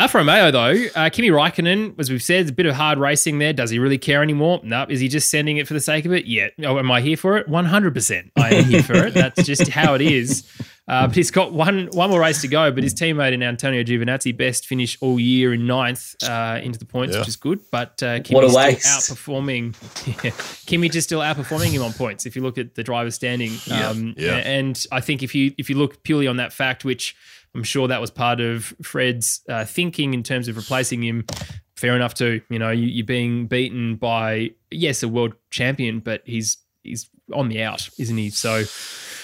Alfa Romeo, though, uh, Kimi Raikkonen, as we've said, a bit of hard racing there. Does he really care anymore? No. Is he just sending it for the sake of it? Yeah. Oh, am I here for it? 100%. I am here for it. That's just how it is. Uh, but he's got one one more race to go. But his teammate in Antonio Giovinazzi, best finish all year in ninth uh, into the points, Yeah. which is good. But uh, What Kimi's still waste. outperforming. Yeah. Kimi just still outperforming him on points. If you look at the driver standing, Yeah. um, Yeah. and I think if you if you look purely on that fact, which I'm sure that was part of Fred's uh, thinking in terms of replacing him. Fair enough too. You know, you, you're being beaten by yes, a world champion, but he's he's on the out, isn't he? So.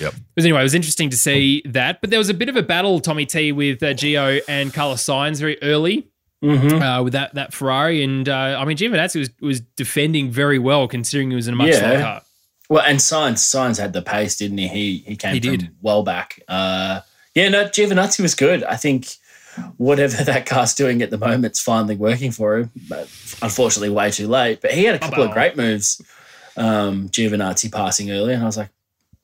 Yep. But anyway, it was interesting to see that. But there was a bit of a battle, Tommy T, with uh, Gio and Carlos Sainz very early Mm-hmm. uh, with that that Ferrari. And uh, I mean, Giovinazzi was was defending very well considering he was in a much slower car. Well, and Sainz Sainz had the pace, didn't he? He he came He from did. well back. Uh, yeah, no, Giovinazzi was good. I think whatever that car's doing at the moment's finally working for him. But unfortunately, way too late. But he had a couple of great moves. Um, Giovinazzi passing early, and I was like,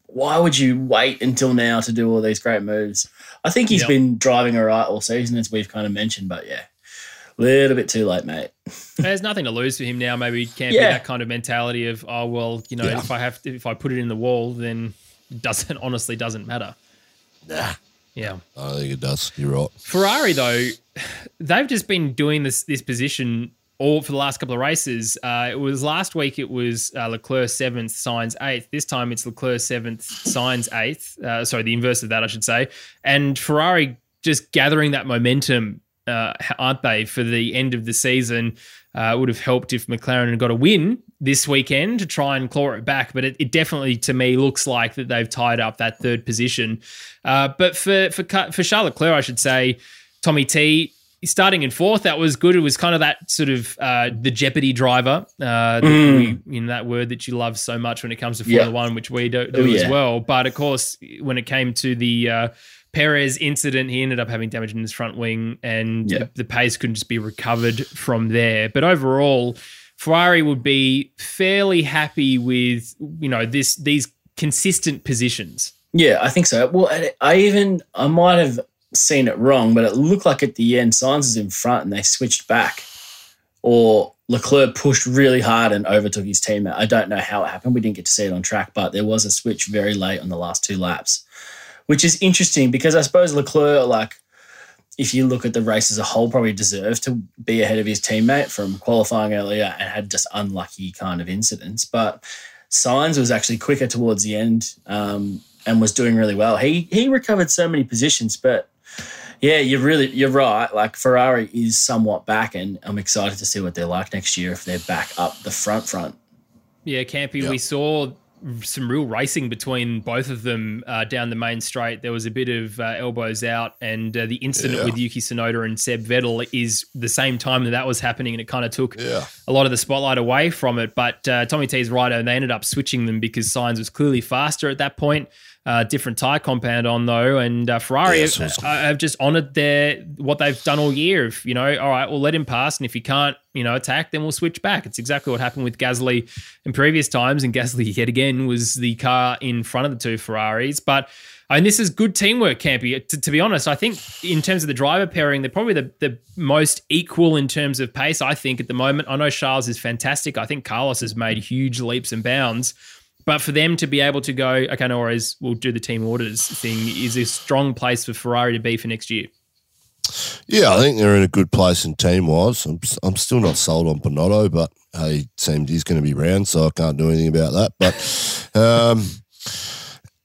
why would you wait until now to do all these great moves? I think he's Yep. been driving all right all season, as we've kind of mentioned. But yeah, a little bit too late, mate. There's nothing to lose for him now. Maybe it can't be that kind of mentality of oh well, you know, Yeah. if I have to, if I put it in the wall, then it doesn't honestly doesn't matter. Yeah. I think it does. You're right. Ferrari though, they've just been doing this this position all for the last couple of races. Uh, it was last week. It was uh, Leclerc seventh, Sainz eighth. This time it's Leclerc seventh, Sainz eighth. Uh, sorry, the inverse of that, I should say. And Ferrari just gathering that momentum, uh, aren't they, for the end of the season? Uh, it would have helped if McLaren had got a win this weekend to try and claw it back. But it, it definitely, to me, looks like that they've tied up that third position. Uh, but for for for Charles Leclerc, I should say, Tommy T starting in fourth, that was good. It was kind of that sort of uh, the jeopardy driver, uh, Mm. we, in that word that you love so much when it comes to Yeah. Formula One, which we do, do Oh, as yeah. well. But of course, when it came to the uh, Perez incident, he ended up having damage in his front wing, and Yeah. the, the pace couldn't just be recovered from there. But overall, Ferrari would be fairly happy with you know this these consistent positions. Yeah, I think so. Well, I- even I might have seen it wrong, but it looked like at the end, Sainz is in front and they switched back, or Leclerc pushed really hard and overtook his teammate. I don't know how it happened. We didn't get to see it on track, but there was a switch very late on the last two laps, which is interesting because I suppose Leclerc, like, if you look at the race as a whole, probably deserved to be ahead of his teammate from qualifying earlier and had just unlucky kind of incidents. But Sainz was actually quicker towards the end um, and was doing really well. He he recovered so many positions, but yeah, you're really you're right. Like Ferrari is somewhat back, and I'm excited to see what they're like next year if they're back up the front front. Yeah, Campy, Yeah. we saw some real racing between both of them uh, down the main straight. There was a bit of uh, elbows out, and uh, the incident Yeah. with Yuki Tsunoda and Seb Vettel is the same time that that was happening, and it kind of took Yeah. a lot of the spotlight away from it. But uh, Tommy is right, and they ended up switching them because Sainz was clearly faster at that point. Uh, different tire compound on though, and uh, Ferrari Yeah, have, awesome. uh, have just honoured their what they've done all year. If you know, all right, we'll let him pass, and if he can't, you know, attack, then we'll switch back. It's exactly what happened with Gasly in previous times, and Gasly yet again was the car in front of the two Ferraris. But I and this is good teamwork, Campy. To, to be honest, I think in terms of the driver pairing, they're probably the, the most equal in terms of pace. I think at the moment, I know Charles is fantastic. I think Carlos has made huge leaps and bounds. But for them to be able to go, okay, no worries, we'll do the team orders thing is a strong place for Ferrari to be for next year. Yeah, I think they're in a good place in team wise. I'm, I'm still not sold on Binotto, but hey, seemed he's going to be round, so I can't do anything about that. But um,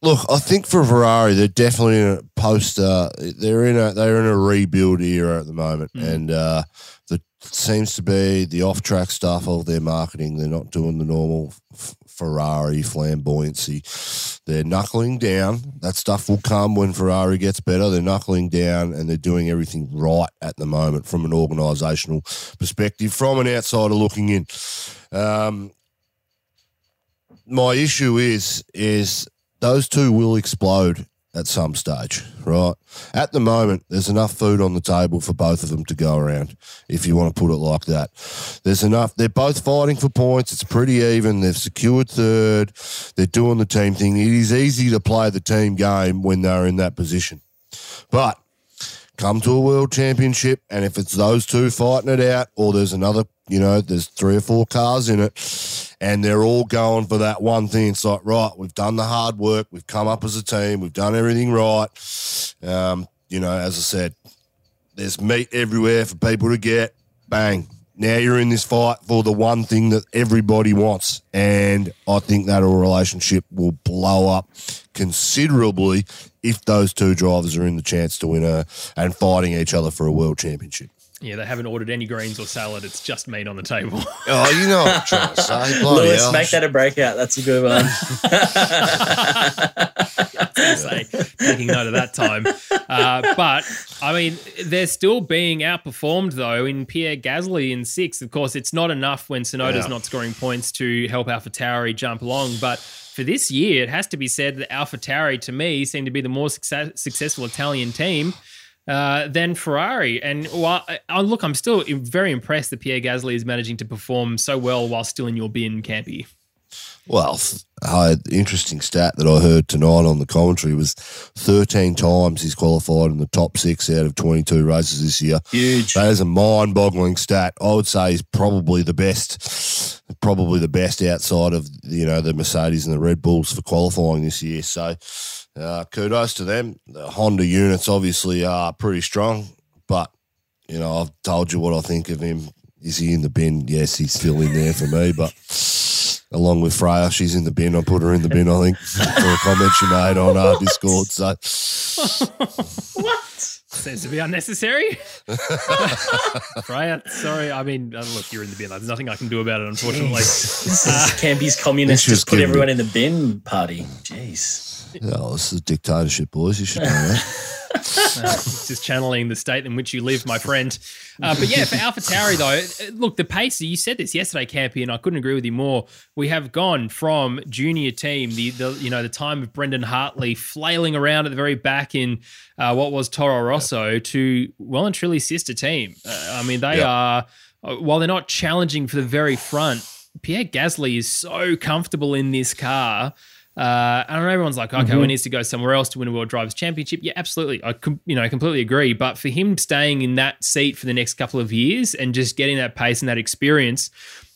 look, I think for Ferrari, they're definitely in a post. Uh, they're in a they're in a rebuild era at the moment, and uh, the seems to be the off track stuff of their marketing. They're not doing the normal f- Ferrari flamboyancy. They're knuckling down. That stuff will come when Ferrari gets better. They're knuckling down and they're doing everything right at the moment from an organisational perspective, from an outsider looking in. Um, my issue is is those two will explode at some stage, right? At the moment, there's enough food on the table for both of them to go around, if you want to put it like that. There's enough. They're both fighting for points. It's pretty even. They've secured third. They're doing the team thing. It is easy to play the team game when they're in that position. But come to a world championship, and if it's those two fighting it out, or there's another, you know, there's three or four cars in it, and they're all going for that one thing. It's like, right, we've done the hard work, we've come up as a team, we've done everything right. Um, you know, as I said, there's meat everywhere for people to get. Bang. Now you're in this fight for the one thing that everybody wants. And I think that relationship will blow up considerably if those two drivers are in the chance to win a and fighting each other for a world championship. Yeah, they haven't ordered any greens or salad. It's just meat on the table. Oh, you know what I'm trying to say. Lewis, hell. make that a breakout. That's a good one. say, taking note of that time. Uh, but I mean, they're still being outperformed though in Pierre Gasly in sixth. Of course, it's not enough when Tsunoda's Yeah. not scoring points to help AlphaTauri jump along, but. For this year, it has to be said that Alpha Tauri, to me, seemed to be the more success- successful Italian team uh, than Ferrari. And while uh, look, I'm still very impressed that Pierre Gasly is managing to perform so well while still in your bin, Campy. Well, uh, interesting stat that I heard tonight on the commentary was 13 times he's qualified in the top six out of 22 races this year. Huge. That is a mind-boggling stat. I would say he's probably the best, probably the best outside of you know the Mercedes and the Red Bulls for qualifying this year. So, uh, kudos to them. The Honda units obviously are pretty strong, but you know I've told you what I think of him. Is he in the bin? Yes, he's still in there for me, but along with Freya. She's in the bin. I put her in the bin, I think, for a comment she made on our Discord. So, what? Seems to be unnecessary. Freya, sorry. I mean, uh, look, you're in the bin. There's nothing I can do about it, unfortunately. This is uh, Campy's communist just put everyone me. in the bin party. Jeez. Oh, this is dictatorship, boys. You should know that. uh, just channeling the state in which you live, my friend. Uh, but yeah, for Alpha Tauri though, look, the pace. You said this yesterday, Campy, and I couldn't agree with you more. We have gone from junior team, the, the you know the time of Brendan Hartley flailing around at the very back in uh, what was Toro Rosso to well and truly sister team. Uh, I mean, they are uh, while they're not challenging for the very front. Pierre Gasly is so comfortable in this car uh, I know everyone's like, okay, mm-hmm. we needs to go somewhere else to win a World Drivers' Championship. Yeah, absolutely. I com- you know I completely agree. But for him staying in that seat for the next couple of years and just getting that pace and that experience,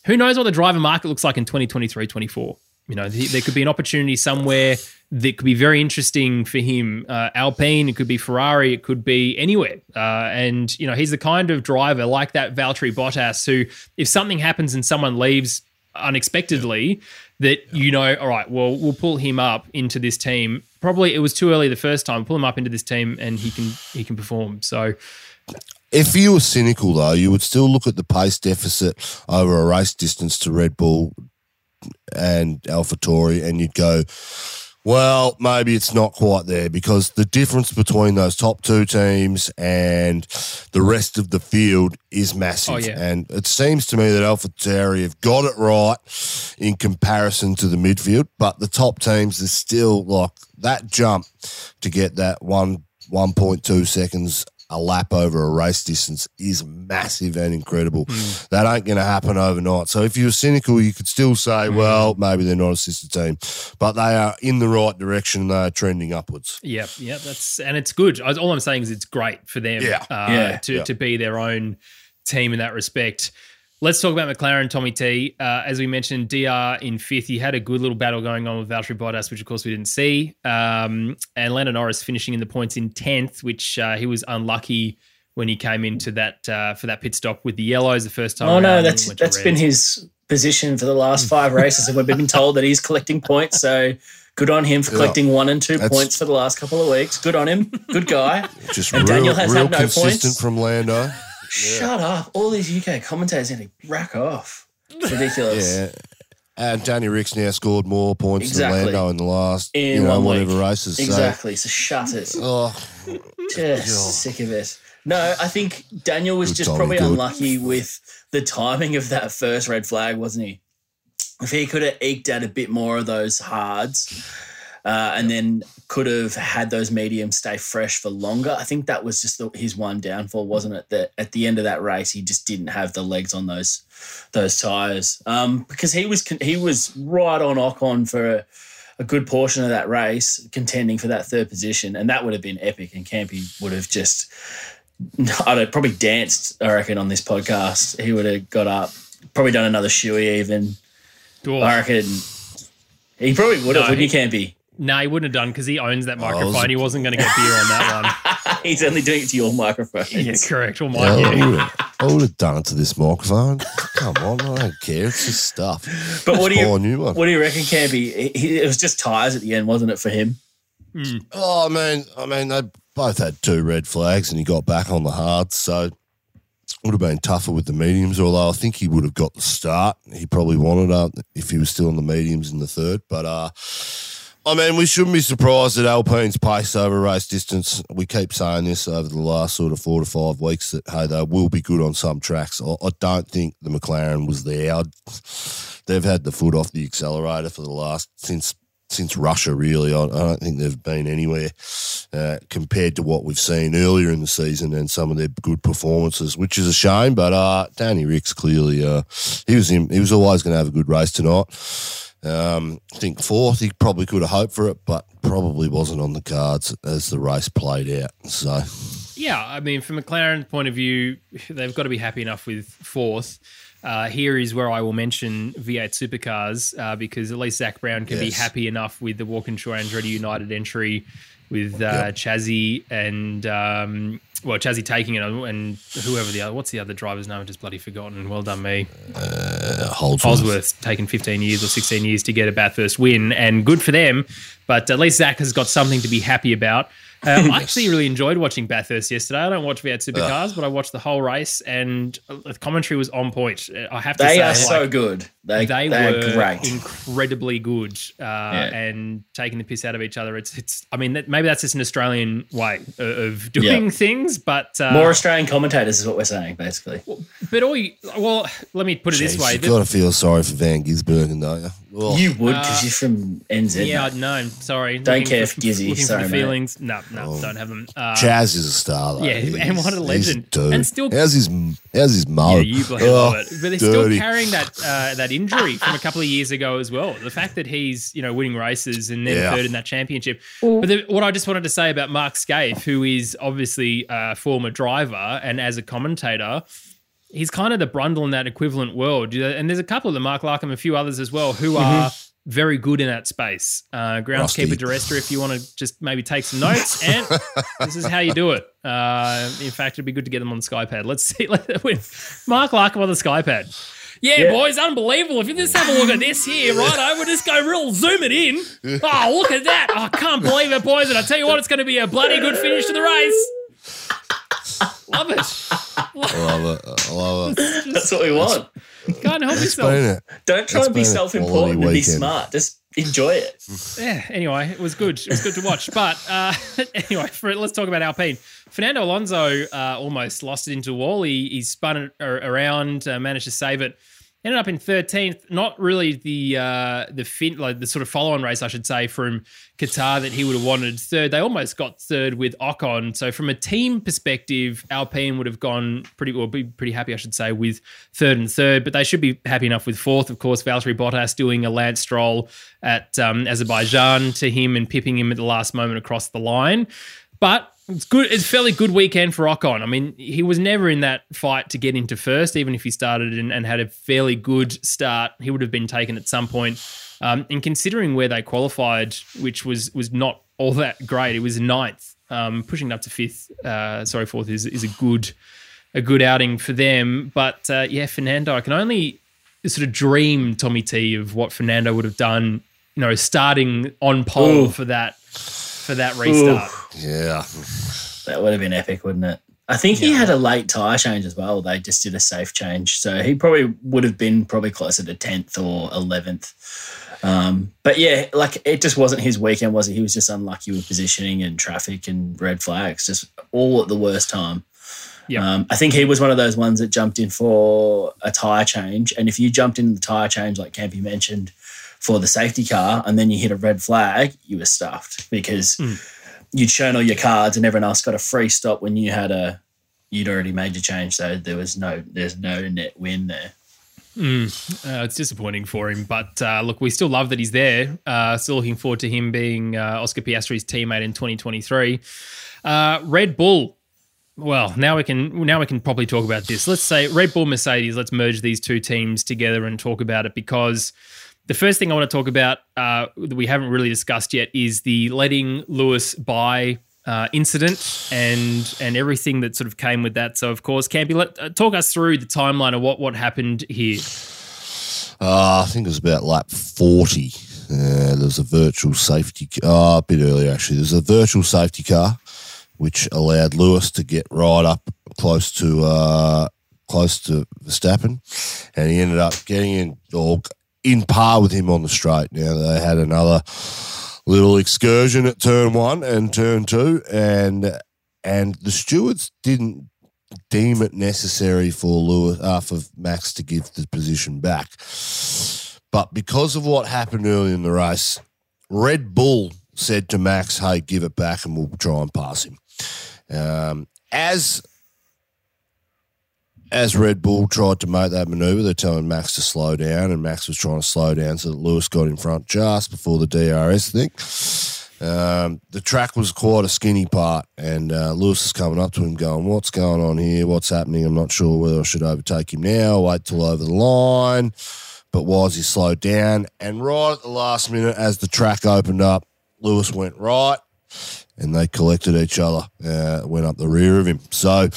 who knows what the driver market looks like in 2023, 24. You know, there could be an opportunity somewhere that could be very interesting for him. Uh, Alpine, it could be Ferrari, it could be anywhere. Uh, and, you know, he's the kind of driver like that Valtteri Bottas who, if something happens and someone leaves unexpectedly, that you know, all right, well, we'll pull him up into this team. Probably it was too early the first time. Pull him up into this team, and he can he can perform. So. If you were cynical, though, you would still look at the pace deficit over a race distance to Red Bull and AlphaTauri, and you'd go, well, maybe it's not quite there because the difference between those top two teams and the rest of the field is massive. Oh, yeah. And it seems to me that AlphaTauri have got it right in comparison to the midfield, but the top teams is still like that jump to get that one 1.2 seconds a lap over a race distance is massive and incredible. Mm. That ain't going to happen overnight. So if you're cynical, you could still say, mm. well, maybe they're not a sister team, but they are in the right direction. They are trending upwards. Yeah, yeah, that's and it's good. All I'm saying is it's great for them. Yeah, uh, yeah. to yeah. to be their own team in that respect. Let's talk about McLaren, Tommy T. Uh, as we mentioned, DR in fifth. He had a good little battle going on with Valtteri Bottas, which of course we didn't see. Um, and Lando Norris finishing in the points in tenth, which uh, he was unlucky when he came into that uh, for that pit stop with the yellows the first time. Oh no, that's that's been his position for the last five races, and we've been told that he's collecting points. So good on him for collecting yeah, one and two points for the last couple of weeks. Good on him. Good guy. Just and real, Daniel has real had no consistent points. from Lando. Shut up. All these UK commentators need to rack off. It's ridiculous. yeah. And Danny Ricks now scored more points exactly. than Lando in the last, in you know, whatever week. races. Exactly. So, so shut it. Oh, just oh. sick of it. No, I think Daniel was good just probably good. unlucky with the timing of that first red flag, wasn't he? If he could have eked out a bit more of those hards, uh, and then could have had those mediums stay fresh for longer. I think that was just the, his one downfall, wasn't it? That at the end of that race, he just didn't have the legs on those those tires um, because he was he was right on Ocon for a, a, good portion of that race, contending for that third position, and that would have been epic. And Campy would have just. I'd have probably danced, I reckon, on this podcast. He would have got up, probably done another shoey even. Cool. I reckon he probably would have, no, wouldn't he, Campy? No, he wouldn't have done because he owns that microphone. Was... He wasn't going to get beer on that one. He's only doing it to your microphone. Yeah, correct. Well, mine. Yeah, I would have done it to this microphone. Come on, I don't care. It's just stuff. But what do you what do you reckon, Campy? It was just tires at the end, wasn't it, for him? Mm. Oh, I mean, I mean, they both had two red flags, and he got back on the hards, so it would have been tougher with the mediums. Although I think he would have got the start. He probably wanted up if he was still in the mediums in the third, but. uh I mean, we shouldn't be surprised at Alpine's pace over race distance. We keep saying this over the last sort of four to five weeks that, hey, they will be good on some tracks. I, I don't think the McLaren was there. I'd, they've had the foot off the accelerator for the last, since since Russia. Really, I, I don't think they've been anywhere uh, compared to what we've seen earlier in the season and some of their good performances, which is a shame. But uh, Danny Ricks clearly uh, he was he was always going to have a good race tonight. Um, I think fourth, he probably could have hoped for it, but probably wasn't on the cards as the race played out. So, yeah, I mean, from McLaren's point of view, they've got to be happy enough with fourth. Uh, here is where I will mention V8 supercars uh, because at least Zak Brown can yes. be happy enough with the Walkinshaw Andretti United entry with uh, yep. Chazzy and um, well, Chazzy taking it and whoever the other what's the other driver's name? I've just bloody forgotten. Well done, me. Uh, Holdsworth. Holdsworth taken 15 years or 16 years to get a Bathurst win, and good for them. But at least Zak has got something to be happy about. Um, I actually really enjoyed watching Bathurst yesterday. I don't watch V8 Supercars, but I watched the whole race, and the commentary was on point. I have to they say, are like, so good. They, they, they were great. incredibly good, uh, yeah. and taking the piss out of each other. It's, it's. I mean, that, maybe that's just an Australian way of doing yeah. things, but uh, more Australian commentators is what we're saying, basically. But all you, well, let me put it Jeez, this way: you got to feel sorry for Van Gisbergen, don't you? Oh. You would because uh, you're from NZ. Yeah, I'd no, sorry. Don't looking care for, if Gizzy. Looking sorry, for the feelings. No, no, oh. don't have them. Uh, Chaz is a star. Though. Yeah, he's, and what a legend. And still, how's his how's his mo? Yeah, you bloody oh, love it. But they're dirty. still carrying that uh, that injury from a couple of years ago as well. The fact that he's you know winning races and then yeah. third in that championship. But the, what I just wanted to say about Mark Skaife, who is obviously a former driver and as a commentator he's kind of the Brundle in that equivalent world. And there's a couple of them, Mark Larkham, a few others as well, who mm-hmm. are very good in that space. Uh, groundskeeper director, if you want to just maybe take some notes, and this is how you do it. Uh, in fact, it'd be good to get them on the SkyPad. Let's see. with Mark Larkham on the SkyPad. Yeah, yeah, boys, unbelievable. If you just have a look at this here, right, we'll just go real zoom it in. Oh, look at that. Oh, I can't believe it, boys. And I tell you what, it's going to be a bloody good finish to the race. Love it. I love it. I love it. That's what we want. Can't help yourself. Don't try and be self-important and be smart. Just enjoy it. Yeah. Anyway, it was good. It was good to watch. But uh, anyway, for, let's talk about Alpine. Fernando Alonso uh, almost lost it into a wall. He, he spun it around, uh, managed to save it ended up in 13th. Not really the uh, the fin- like the sort of follow on race, I should say, from Qatar that he would have wanted. Third, they almost got third with Ocon. So from a team perspective, Alpine would have gone pretty well, be pretty happy, I should say, with third and third. But they should be happy enough with fourth. Of course, Valtteri Bottas doing a Lance Stroll at um, Azerbaijan to him and pipping him at the last moment across the line. But it's good. It's fairly good weekend for Ocon. I mean, he was never in that fight to get into first, even if he started and, and had a fairly good start. He would have been taken at some point. Um, and considering where they qualified, which was was not all that great, it was ninth. Um, pushing up to fifth, uh, sorry, fourth is is a good a good outing for them. But uh, yeah, Fernando, I can only sort of dream Tommy T of what Fernando would have done. You know, starting on pole Ooh. for that for that restart. Ooh. Yeah. That would have been epic, wouldn't it? I think yeah. he had a late tyre change as well. They just did a safe change. So he probably would have been probably closer to 10th or 11th. Um, but yeah, like it just wasn't his weekend, was it? He was just unlucky with positioning and traffic and red flags, just all at the worst time. Yeah. Um, I think he was one of those ones that jumped in for a tyre change. And if you jumped in the tyre change, like Campy mentioned, for the safety car and then you hit a red flag, you were stuffed because mm. you'd shown all your cards and everyone else got a free stop when you had a you'd already made your change. So there was no there's no net win there. Mm, uh, it's disappointing for him, but uh, look, we still love that he's there. Uh, still looking forward to him being uh, Oscar Piastri's teammate in 2023. Uh, Red Bull. Well, now we can now we can probably talk about this. Let's say Red Bull Mercedes. Let's merge these two teams together and talk about it because the first thing I want to talk about uh, that we haven't really discussed yet is the letting Lewis by uh, incident and and everything that sort of came with that. So, of course, Campy, let uh, talk us through the timeline of what what happened here. Uh, I think it was about lap forty. Uh, there was a virtual safety. Oh, a bit earlier actually. There's a virtual safety car, which allowed Lewis to get right up close to uh, close to Verstappen, and he ended up getting in or in par with him on the straight. Now they had another little excursion at turn one and turn two, and and the stewards didn't deem it necessary for Lewis uh, for Max to give the position back. But because of what happened early in the race, Red Bull said to Max, "Hey, give it back, and we'll try and pass him." Um, as as Red Bull tried to make that maneuver, they're telling Max to slow down, and Max was trying to slow down so that Lewis got in front just before the DRS thing. Um, the track was quite a skinny part, and uh, Lewis is coming up to him, going, "What's going on here? What's happening? I'm not sure whether I should overtake him now, wait till over the line." But why was he slowed down? And right at the last minute, as the track opened up, Lewis went right, and they collected each other, uh, went up the rear of him. So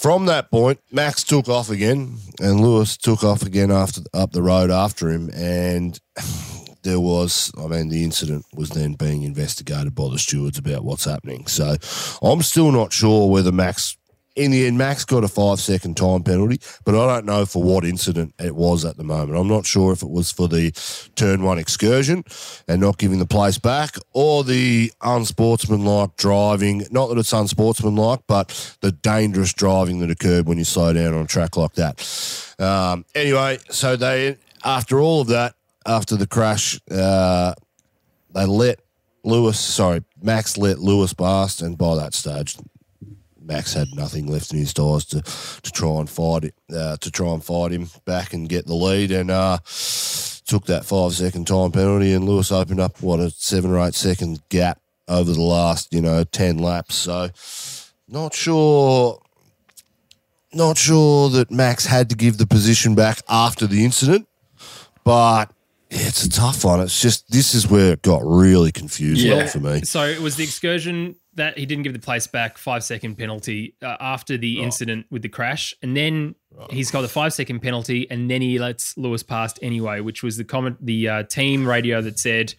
from that point, Max took off again, and Lewis took off again after up the road after him, and there was, I mean, the incident was then being investigated by the stewards about what's happening. So I'm still not sure whether Max, in the end, Max got a five second time penalty, but I don't know for what incident it was at the moment. I'm not sure if it was for the turn one excursion and not giving the place back or the unsportsmanlike driving. Not that it's unsportsmanlike, but the dangerous driving that occurred when you slow down on a track like that. Um, anyway, so they, after all of that, after the crash, uh, they let Lewis, sorry, Max let Lewis past, and by that stage, Max had nothing left in his tires to, to try and fight it, uh, to try and fight him back and get the lead, and uh, took that five second time penalty, and Lewis opened up what a seven or eight second gap over the last, you know, ten laps. So, not sure. Not sure that Max had to give the position back after the incident, but yeah, it's a tough one. It's just this is where it got really confusing Yeah. for me. So it was the excursion that he didn't give the place back, five second penalty uh, after the incident with the crash, and then he's got the five second penalty, and then he lets Lewis past anyway, which was the comment the uh, team radio that said.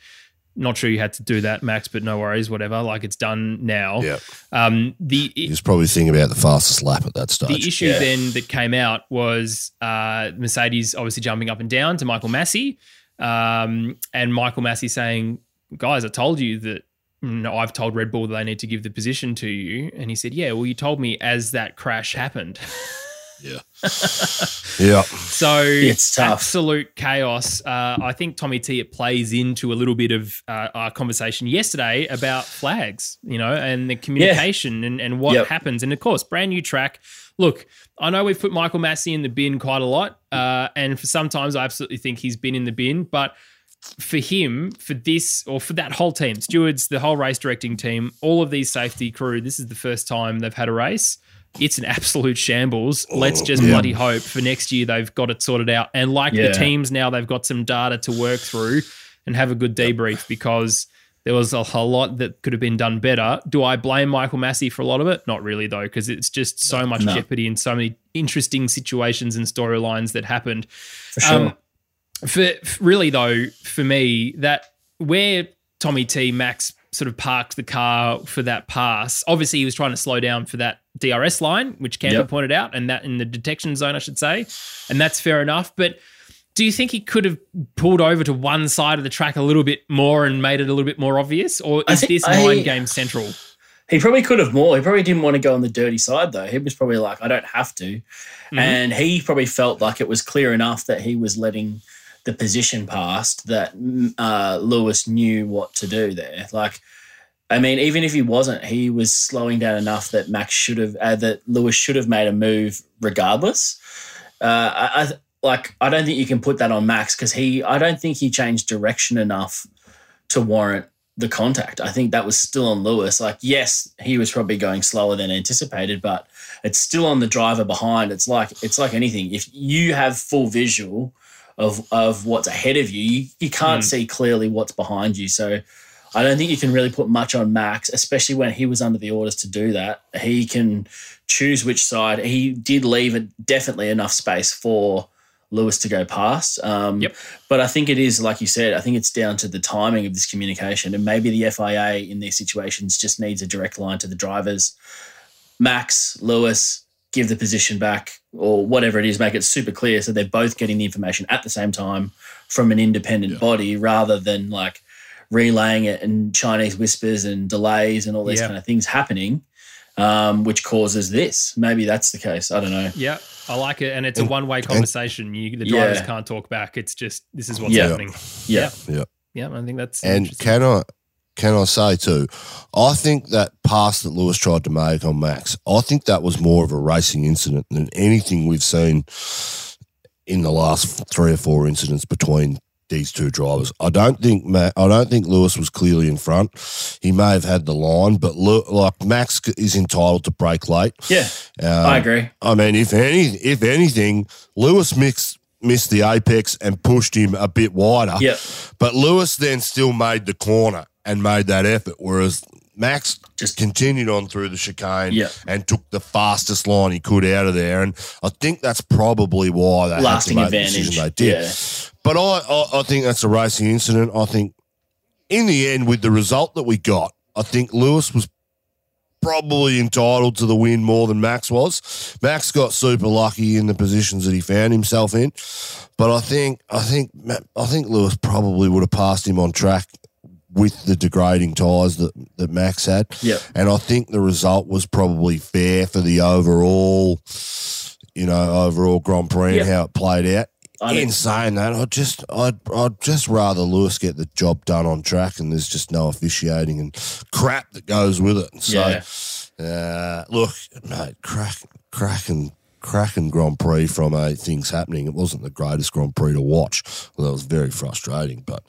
Not sure you had to do that, Max, but no worries, whatever. Like it's done now. Yeah. Um, the He was probably thinking about the fastest lap at that stage. the issue Yeah. then that came out was uh, Mercedes obviously jumping up and down to Michael Masi, um, and Michael Masi saying, "Guys, I told you that." No, I've told Red Bull that they need to give the position to you, and he said, "Yeah, well, you told me as that crash happened." yeah. yeah. So It's tough. absolute chaos. Uh, I think Tommy T it plays into a little bit of uh, our conversation yesterday about flags, you know, and the communication and, and what Yep. happens. And of course, brand new track. Look, I know we've put Michael Masi in the bin quite a lot, uh, and for sometimes I absolutely think he's been in the bin, but. For him, for this, or for that whole team, stewards, the whole race directing team, all of these safety crew, this is the first time they've had a race it's an absolute shambles. Let's just Yeah. bloody hope for next year they've got it sorted out. And like Yeah. the teams now, they've got some data to work through and have a good debrief because there was a, a lot that could have been done better. Do I blame Michael Masi for a lot of it? Not really, though, because it's just so much No. jeopardy and so many interesting situations and storylines that happened. for sure. Um, for really though, for me, that where Tommy T Max sort of parked the car for that pass. Obviously, he was trying to slow down for that DRS line, which Campbell Yep. pointed out, and that in the detection zone, I should say, and that's fair enough. But do you think he could have pulled over to one side of the track a little bit more and made it a little bit more obvious, or is this I- mind game central? He probably could have more. He probably didn't want to go on the dirty side though. He was probably like, I don't have to. Mm-hmm. And he probably felt like it was clear enough that he was letting the position passed that mm, uh, Lewis knew what to do there. Like, I mean, even if he wasn't, he was slowing down enough that Max should have, uh, that Lewis should have made a move regardless. Uh, I, I like, I don't think you can put that on Max because he, I don't think he changed direction enough to warrant the contact. I think that was still on Lewis. Like, yes, he was probably going slower than anticipated, but it's still on the driver behind. It's like it's like anything. If you have full visual of of what's ahead of you, you, you can't Mm. see clearly what's behind you. So I don't think you can really put much on Max, especially when he was under the orders to do that. He can choose which side. He did leave it definitely enough space for Lewis to go past. Um, Yep. But I think it is, like you said, I think it's down to the timing of this communication. And maybe the FIA in these situations just needs a direct line to the drivers. Max, Lewis, give the position back or whatever it is, make it super clear so they're both getting the information at the same time from an independent body rather than like relaying it and Chinese whispers and delays and all these Yeah. kind of things happening, um, which causes this. Maybe that's the case. I don't know. Yeah, I like it, and it's a one way conversation. You, the drivers Yeah. can't talk back. It's just this is what's Yeah. happening. Yeah. Yeah. yeah, I think that's And interesting. can I can I say too? I think that pass that Lewis tried to make on Max, I think that was more of a racing incident than anything we've seen in the last three or four incidents between these two drivers. I don't think Ma- I don't think Lewis was clearly in front. He may have had the line, but look, like Max is entitled to break late. Yeah, Um, I agree. I mean, if any, if anything, Lewis mixed, missed the apex and pushed him a bit wider. Yep. But Lewis then still made the corner and made that effort, whereas Max Just- continued on through the chicane Yeah. and took the fastest line he could out of there. And I think that's probably why they Lasting had to make advantage. the they did. Yeah. But I, I, I think that's a racing incident. I think in the end, with the result that we got, I think Lewis was probably entitled to the win more than Max was. Max got super lucky in the positions that he found himself in, but I think I think I think Lewis probably would have passed him on track with the degrading tyres that, that Max had. Yeah. And I think the result was probably fair for the overall, you know, overall Grand Prix Yep. and how it played out. I In saying that, I just, I'd, I'd just rather Lewis get the job done on track, and there's just no officiating and crap that goes with it. So, Yeah. uh, look, mate, crack, cracking, cracking Grand Prix from a things happening. It wasn't the greatest Grand Prix to watch. Well, that was very frustrating, but,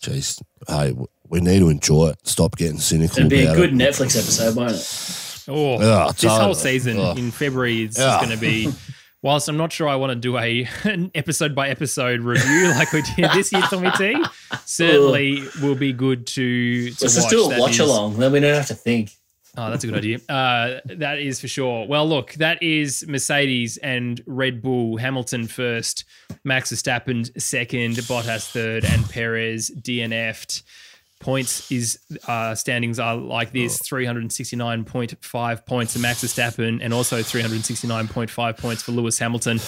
geez, hey, we need to enjoy it. Stop getting cynical It'd be a good it. Netflix episode, won't it? Oh, Yeah, this whole season Ugh. in oh. February is Yeah. going to be. Whilst I'm not sure I want to do a an episode by episode review like we did this year, Tommy T, certainly will be good to, to Let's watch. just do a watch is- along. Then we don't have to think. Oh, that's a good idea. Uh, that is for sure. Well, look, that is Mercedes and Red Bull. Hamilton first, Max Verstappen second, Bottas third, and Perez DNF'd. Points is uh, standings are like this: three hundred sixty-nine point five points for Max Verstappen, and also three hundred sixty-nine point five points for Lewis Hamilton.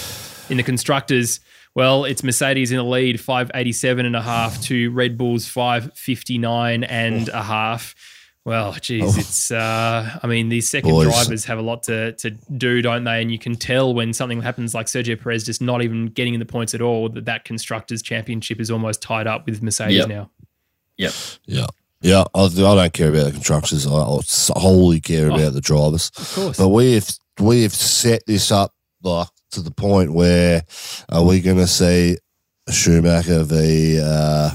In the constructors, well, it's Mercedes in the lead, five eighty-seven and a half to Red Bull's five fifty-nine and a half. Well, geez, it's. Uh, I mean, these second Boys. drivers have a lot to to do, don't they? And you can tell when something happens, like Sergio Perez just not even getting in the points at all, that that constructors championship is almost tied up with Mercedes Yep. now. Yep. Yeah. Yeah, I, I don't care about the constructors. I, I wholly care about the drivers. Of course. But we have we have set this up like to the point where are we going to see Schumacher v uh,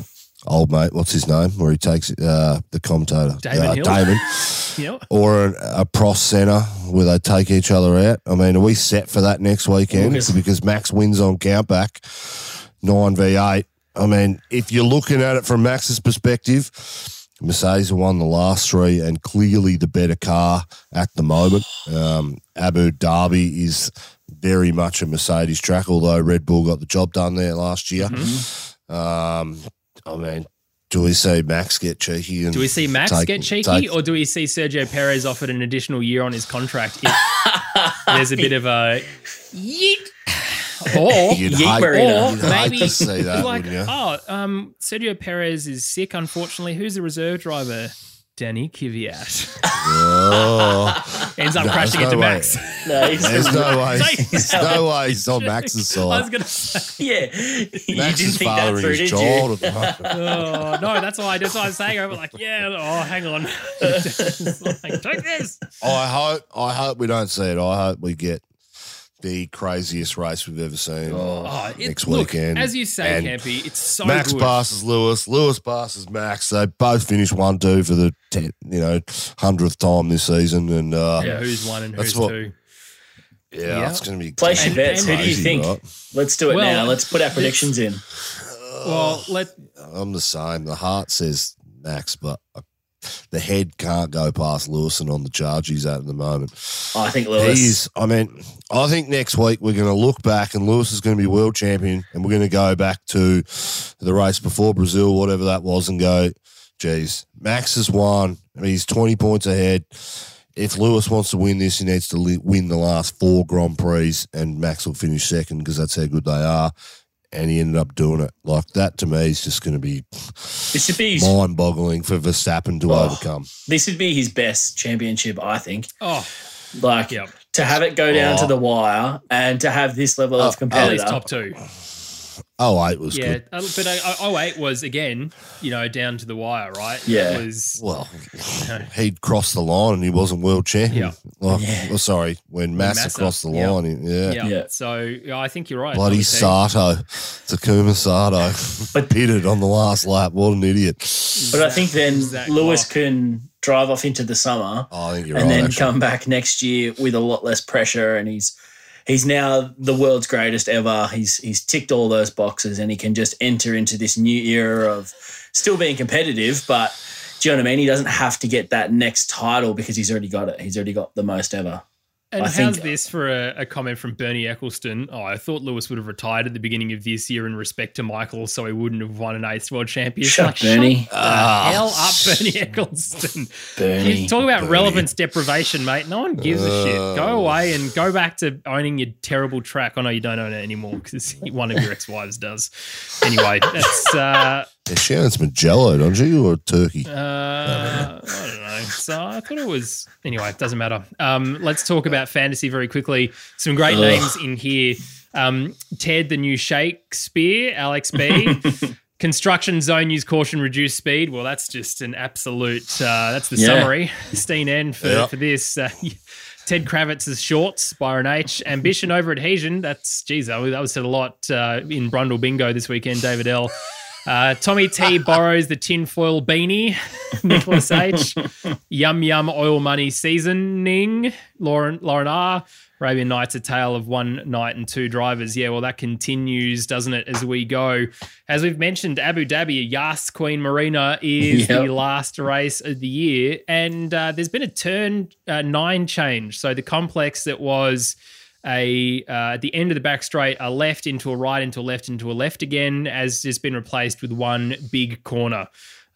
old mate? What's his name? Where he takes uh, the commentator, Damon uh, Hill? Damon, know, or an, a Prost Senna where they take each other out. I mean, are we set for that next weekend? Because Max wins on countback, nine v eight. I mean, if you're looking at it from Max's perspective, Mercedes won the last three and clearly the better car at the moment. Um, Abu Dhabi is very much a Mercedes track, although Red Bull got the job done there last year. Mm-hmm. Um, I mean, do we see Max get cheeky? And do we see Max take- get cheeky, take- or do we see Sergio Perez offered an additional year on his contract? If there's a bit of a yeet. Or You'd Yeet hate, Marina. Or you'd hate maybe to see that, like, wouldn't you? oh, um, Sergio Perez is sick. Unfortunately, who's the reserve driver? Danny Kvyat Oh, ends up No, crashing there's into no way. Max. No, he's there's no way. There's no way he's on Max's I was side. gonna say, yeah. you Max's didn't think that father through, and did you? child. at the moment. oh no, that's why. That's why I was saying. I was like, yeah. Oh, hang on. Like, take this. I hope. I hope we don't see it. I hope we get the craziest race we've ever seen. Oh, it, Next look, weekend. as you say, And Campy, it's so Max good. passes Lewis. Lewis passes Max. They both finished one two for the ten, you know hundredth time this season, and uh, yeah, who's one and That's who's what- two? yeah, Yeah. it's going to be Place your bets. Who do you think? right? Let's do it Well, now. Let's put our predictions in. Well, let I'm the same. The heart says Max, but uh, the head can't go past Lewison on the charge he's at at the moment. I think Lewis. He is. I mean, I think next week we're going to look back and Lewis is going to be world champion, and we're going to go back to the race before Brazil, whatever that was, and go, geez, Max has won. I mean, he's 20 points ahead. If Lewis wants to win this, he needs to win the last four Grand Prix, and Max will finish second because that's how good they are. And he ended up doing it. Like that to me is just going to be This would be mind boggling for Verstappen to Oh. overcome. this would be his best championship, I think. oh, Like Yep. to have it go down Oh. to the wire and to have this level of Oh, at least competitor. top two. Oh, eight was Yeah, good. uh, but uh, 08 was again, you know, down to the wire, right? Yeah. It was Well, he'd crossed the line and he wasn't world champion. Yeah. Like, Yeah. oh, sorry, when Massa, Massa, crossed the yeah. line, he- yeah. yeah. Yeah. So yeah, I think you're right. Bloody Sato, Takuma Sato, But- pitted on the last lap. What an idiot! But I think then Lewis Clark. can drive off into the summer Oh, I think you're and right. then actually. come back next year with a lot less pressure and he's he's now the world's greatest ever. He's he's ticked all those boxes and he can just enter into this new era of still being competitive, but do you know what I mean? He doesn't have to get that next title because he's already got it. He's already got the most ever. And I how's think- this for a, a comment from Bernie Ecclestone? Oh, I thought Lewis would have retired at the beginning of this year in respect to Michael, so he wouldn't have won an eighth world championship. Shut Like, Bernie. Shut Ah. hell up, Bernie Ecclestone. Bernie. Talk about Bernie. relevance deprivation, mate. No one gives a shit. Go away and go back to owning your terrible track. I know you don't own it anymore because one of your ex-wives does. Anyway, that's uh, Yeah, Shannon's Mugello, don't you, or Turkey? uh, I don't know. So I thought it was anyway. It doesn't matter. Um, let's talk about fantasy very quickly. Some great Ugh. names in here. Um, Ted the new Shakespeare, Alex B. Construction zone use caution, reduce speed. Well, that's just an absolute. Uh, that's the Yeah. summary. Steen N for Yeah. for this. Uh, Ted Kravitz's shorts, Byron H. Ambition over adhesion. That's geez, that was, that was said a lot uh, in Brundle Bingo this weekend. David L. Uh, Tommy T borrows the tinfoil beanie. Nicholas H. Yum Yum Oil Money Seasoning. Lauren Lauren R. Arabian Nights, a tale of one night and two drivers. Yeah, well, that continues, doesn't it, as we go? As we've mentioned, Abu Dhabi, Yas Queen Marina is Yep. the last race of the year. And uh, there's been a turn uh, nine change. So the complex that was a uh, at the end of the back straight, a left into a right, into a left, into a left again, as has just been replaced with one big corner.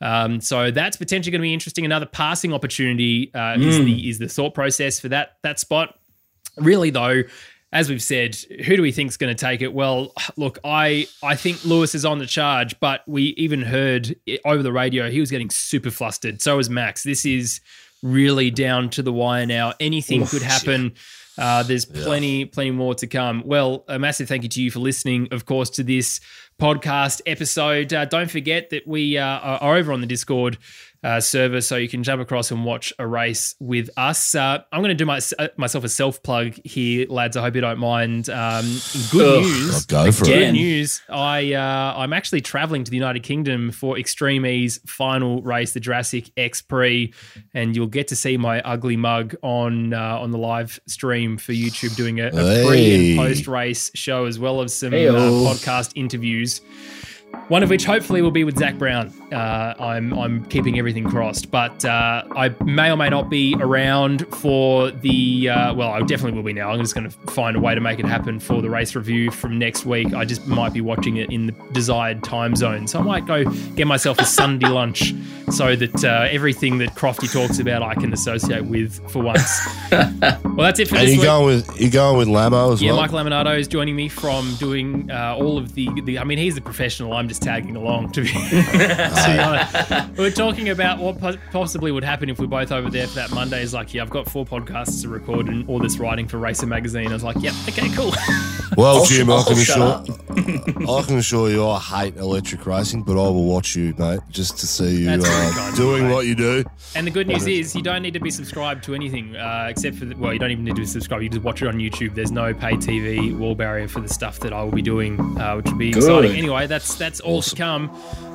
Um, so that's potentially going to be interesting. Another passing opportunity uh, is the is the thought process for that that spot. Really though, as we've said, who do we think is going to take it? Well, look, I I think Lewis is on the charge, but we even heard over the radio he was getting super flustered. So was Max. This is really down to the wire now. Anything Oof, could happen. Uh, there's plenty, plenty more to come. Well, a massive thank you to you for listening, of course, to this podcast episode. Uh, don't forget that we uh, are are over on the Discord uh, server, so you can jump across and watch a race with us. Uh, I'm going to do my, uh, myself a self plug here, lads. I hope you don't mind. Um, good Ugh. news. I'll go for Again. it. Good news. I uh, I'm actually traveling to the United Kingdom for Extreme E's final race, the Jurassic X Prix, and you'll get to see my ugly mug on uh, on the live stream for YouTube, doing a, a pre and post race show as well as some uh, podcast interviews. One of which hopefully will be with Zak Brown. Uh, I'm I'm keeping everything crossed, but uh, I may or may not be around for the. Uh, well, I definitely will be now. I'm just going to find a way to make it happen for the race review from next week. I just might be watching it in the desired time zone, so I might go get myself a Sunday lunch so that uh, everything that Crofty talks about I can associate with for once. well, that's it for And this you week. going with you going with Lamo as Yeah, well? Michael Laminato is joining me from doing uh, all of the, the. I mean, he's the professional. I'm just tagging along. To be, to be honest, we're talking about what po- possibly would happen if we're both over there for that Monday. Is like, yeah, I've got four podcasts to record and all this writing for Racer Magazine. I was like, yep, okay, cool. Well, I'll Jim, sh- I can assure. I can assure you I hate electric racing, but I will watch you, mate, just to see you uh, kind of you, doing what you do. And the good news is, you don't need to be subscribed to anything uh, except for the, well, you don't even need to be subscribed. You just watch it on YouTube. There's no pay TV wall barrier for the stuff that I will be doing, uh, which will be Good. exciting. Anyway, that's that's all to come.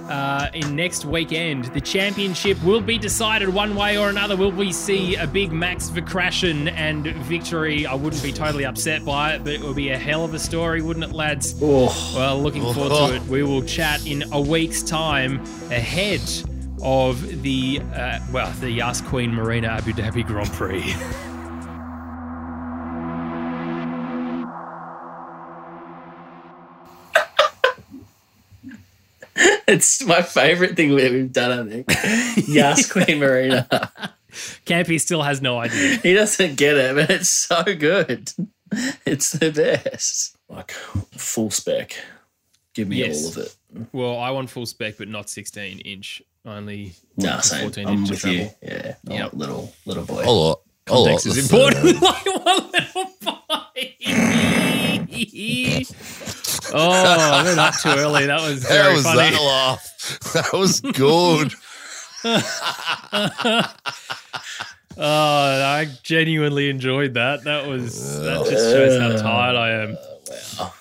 Uh, in next weekend, the championship will be decided one way or another. Will we see a big Max Verkrashen and victory? I wouldn't be totally upset by it, but it would be a hell of a story, wouldn't it, lads? Oh, Well, looking forward to it. We will chat in a week's time ahead of the uh, well, the Yas Queen Marina Abu Dhabi Grand Prix. it's my favorite thing that we've done, I think. Yas Queen Marina. Campy still has no idea. He doesn't get it, but it's so good. It's the best. Like full spec. Give me Yes. all of it. Well, I want full spec, but not 16 inch. Only No, to same. 14 I'm inch with travel. you. Yeah. I Yep. little little boy. A lot. A lot. Context is important. third. like one little boy. Oh, I went up too early. That was very was funny. that laugh? That was good. Oh, I genuinely enjoyed that. That was that just shows how tired I am. Wow.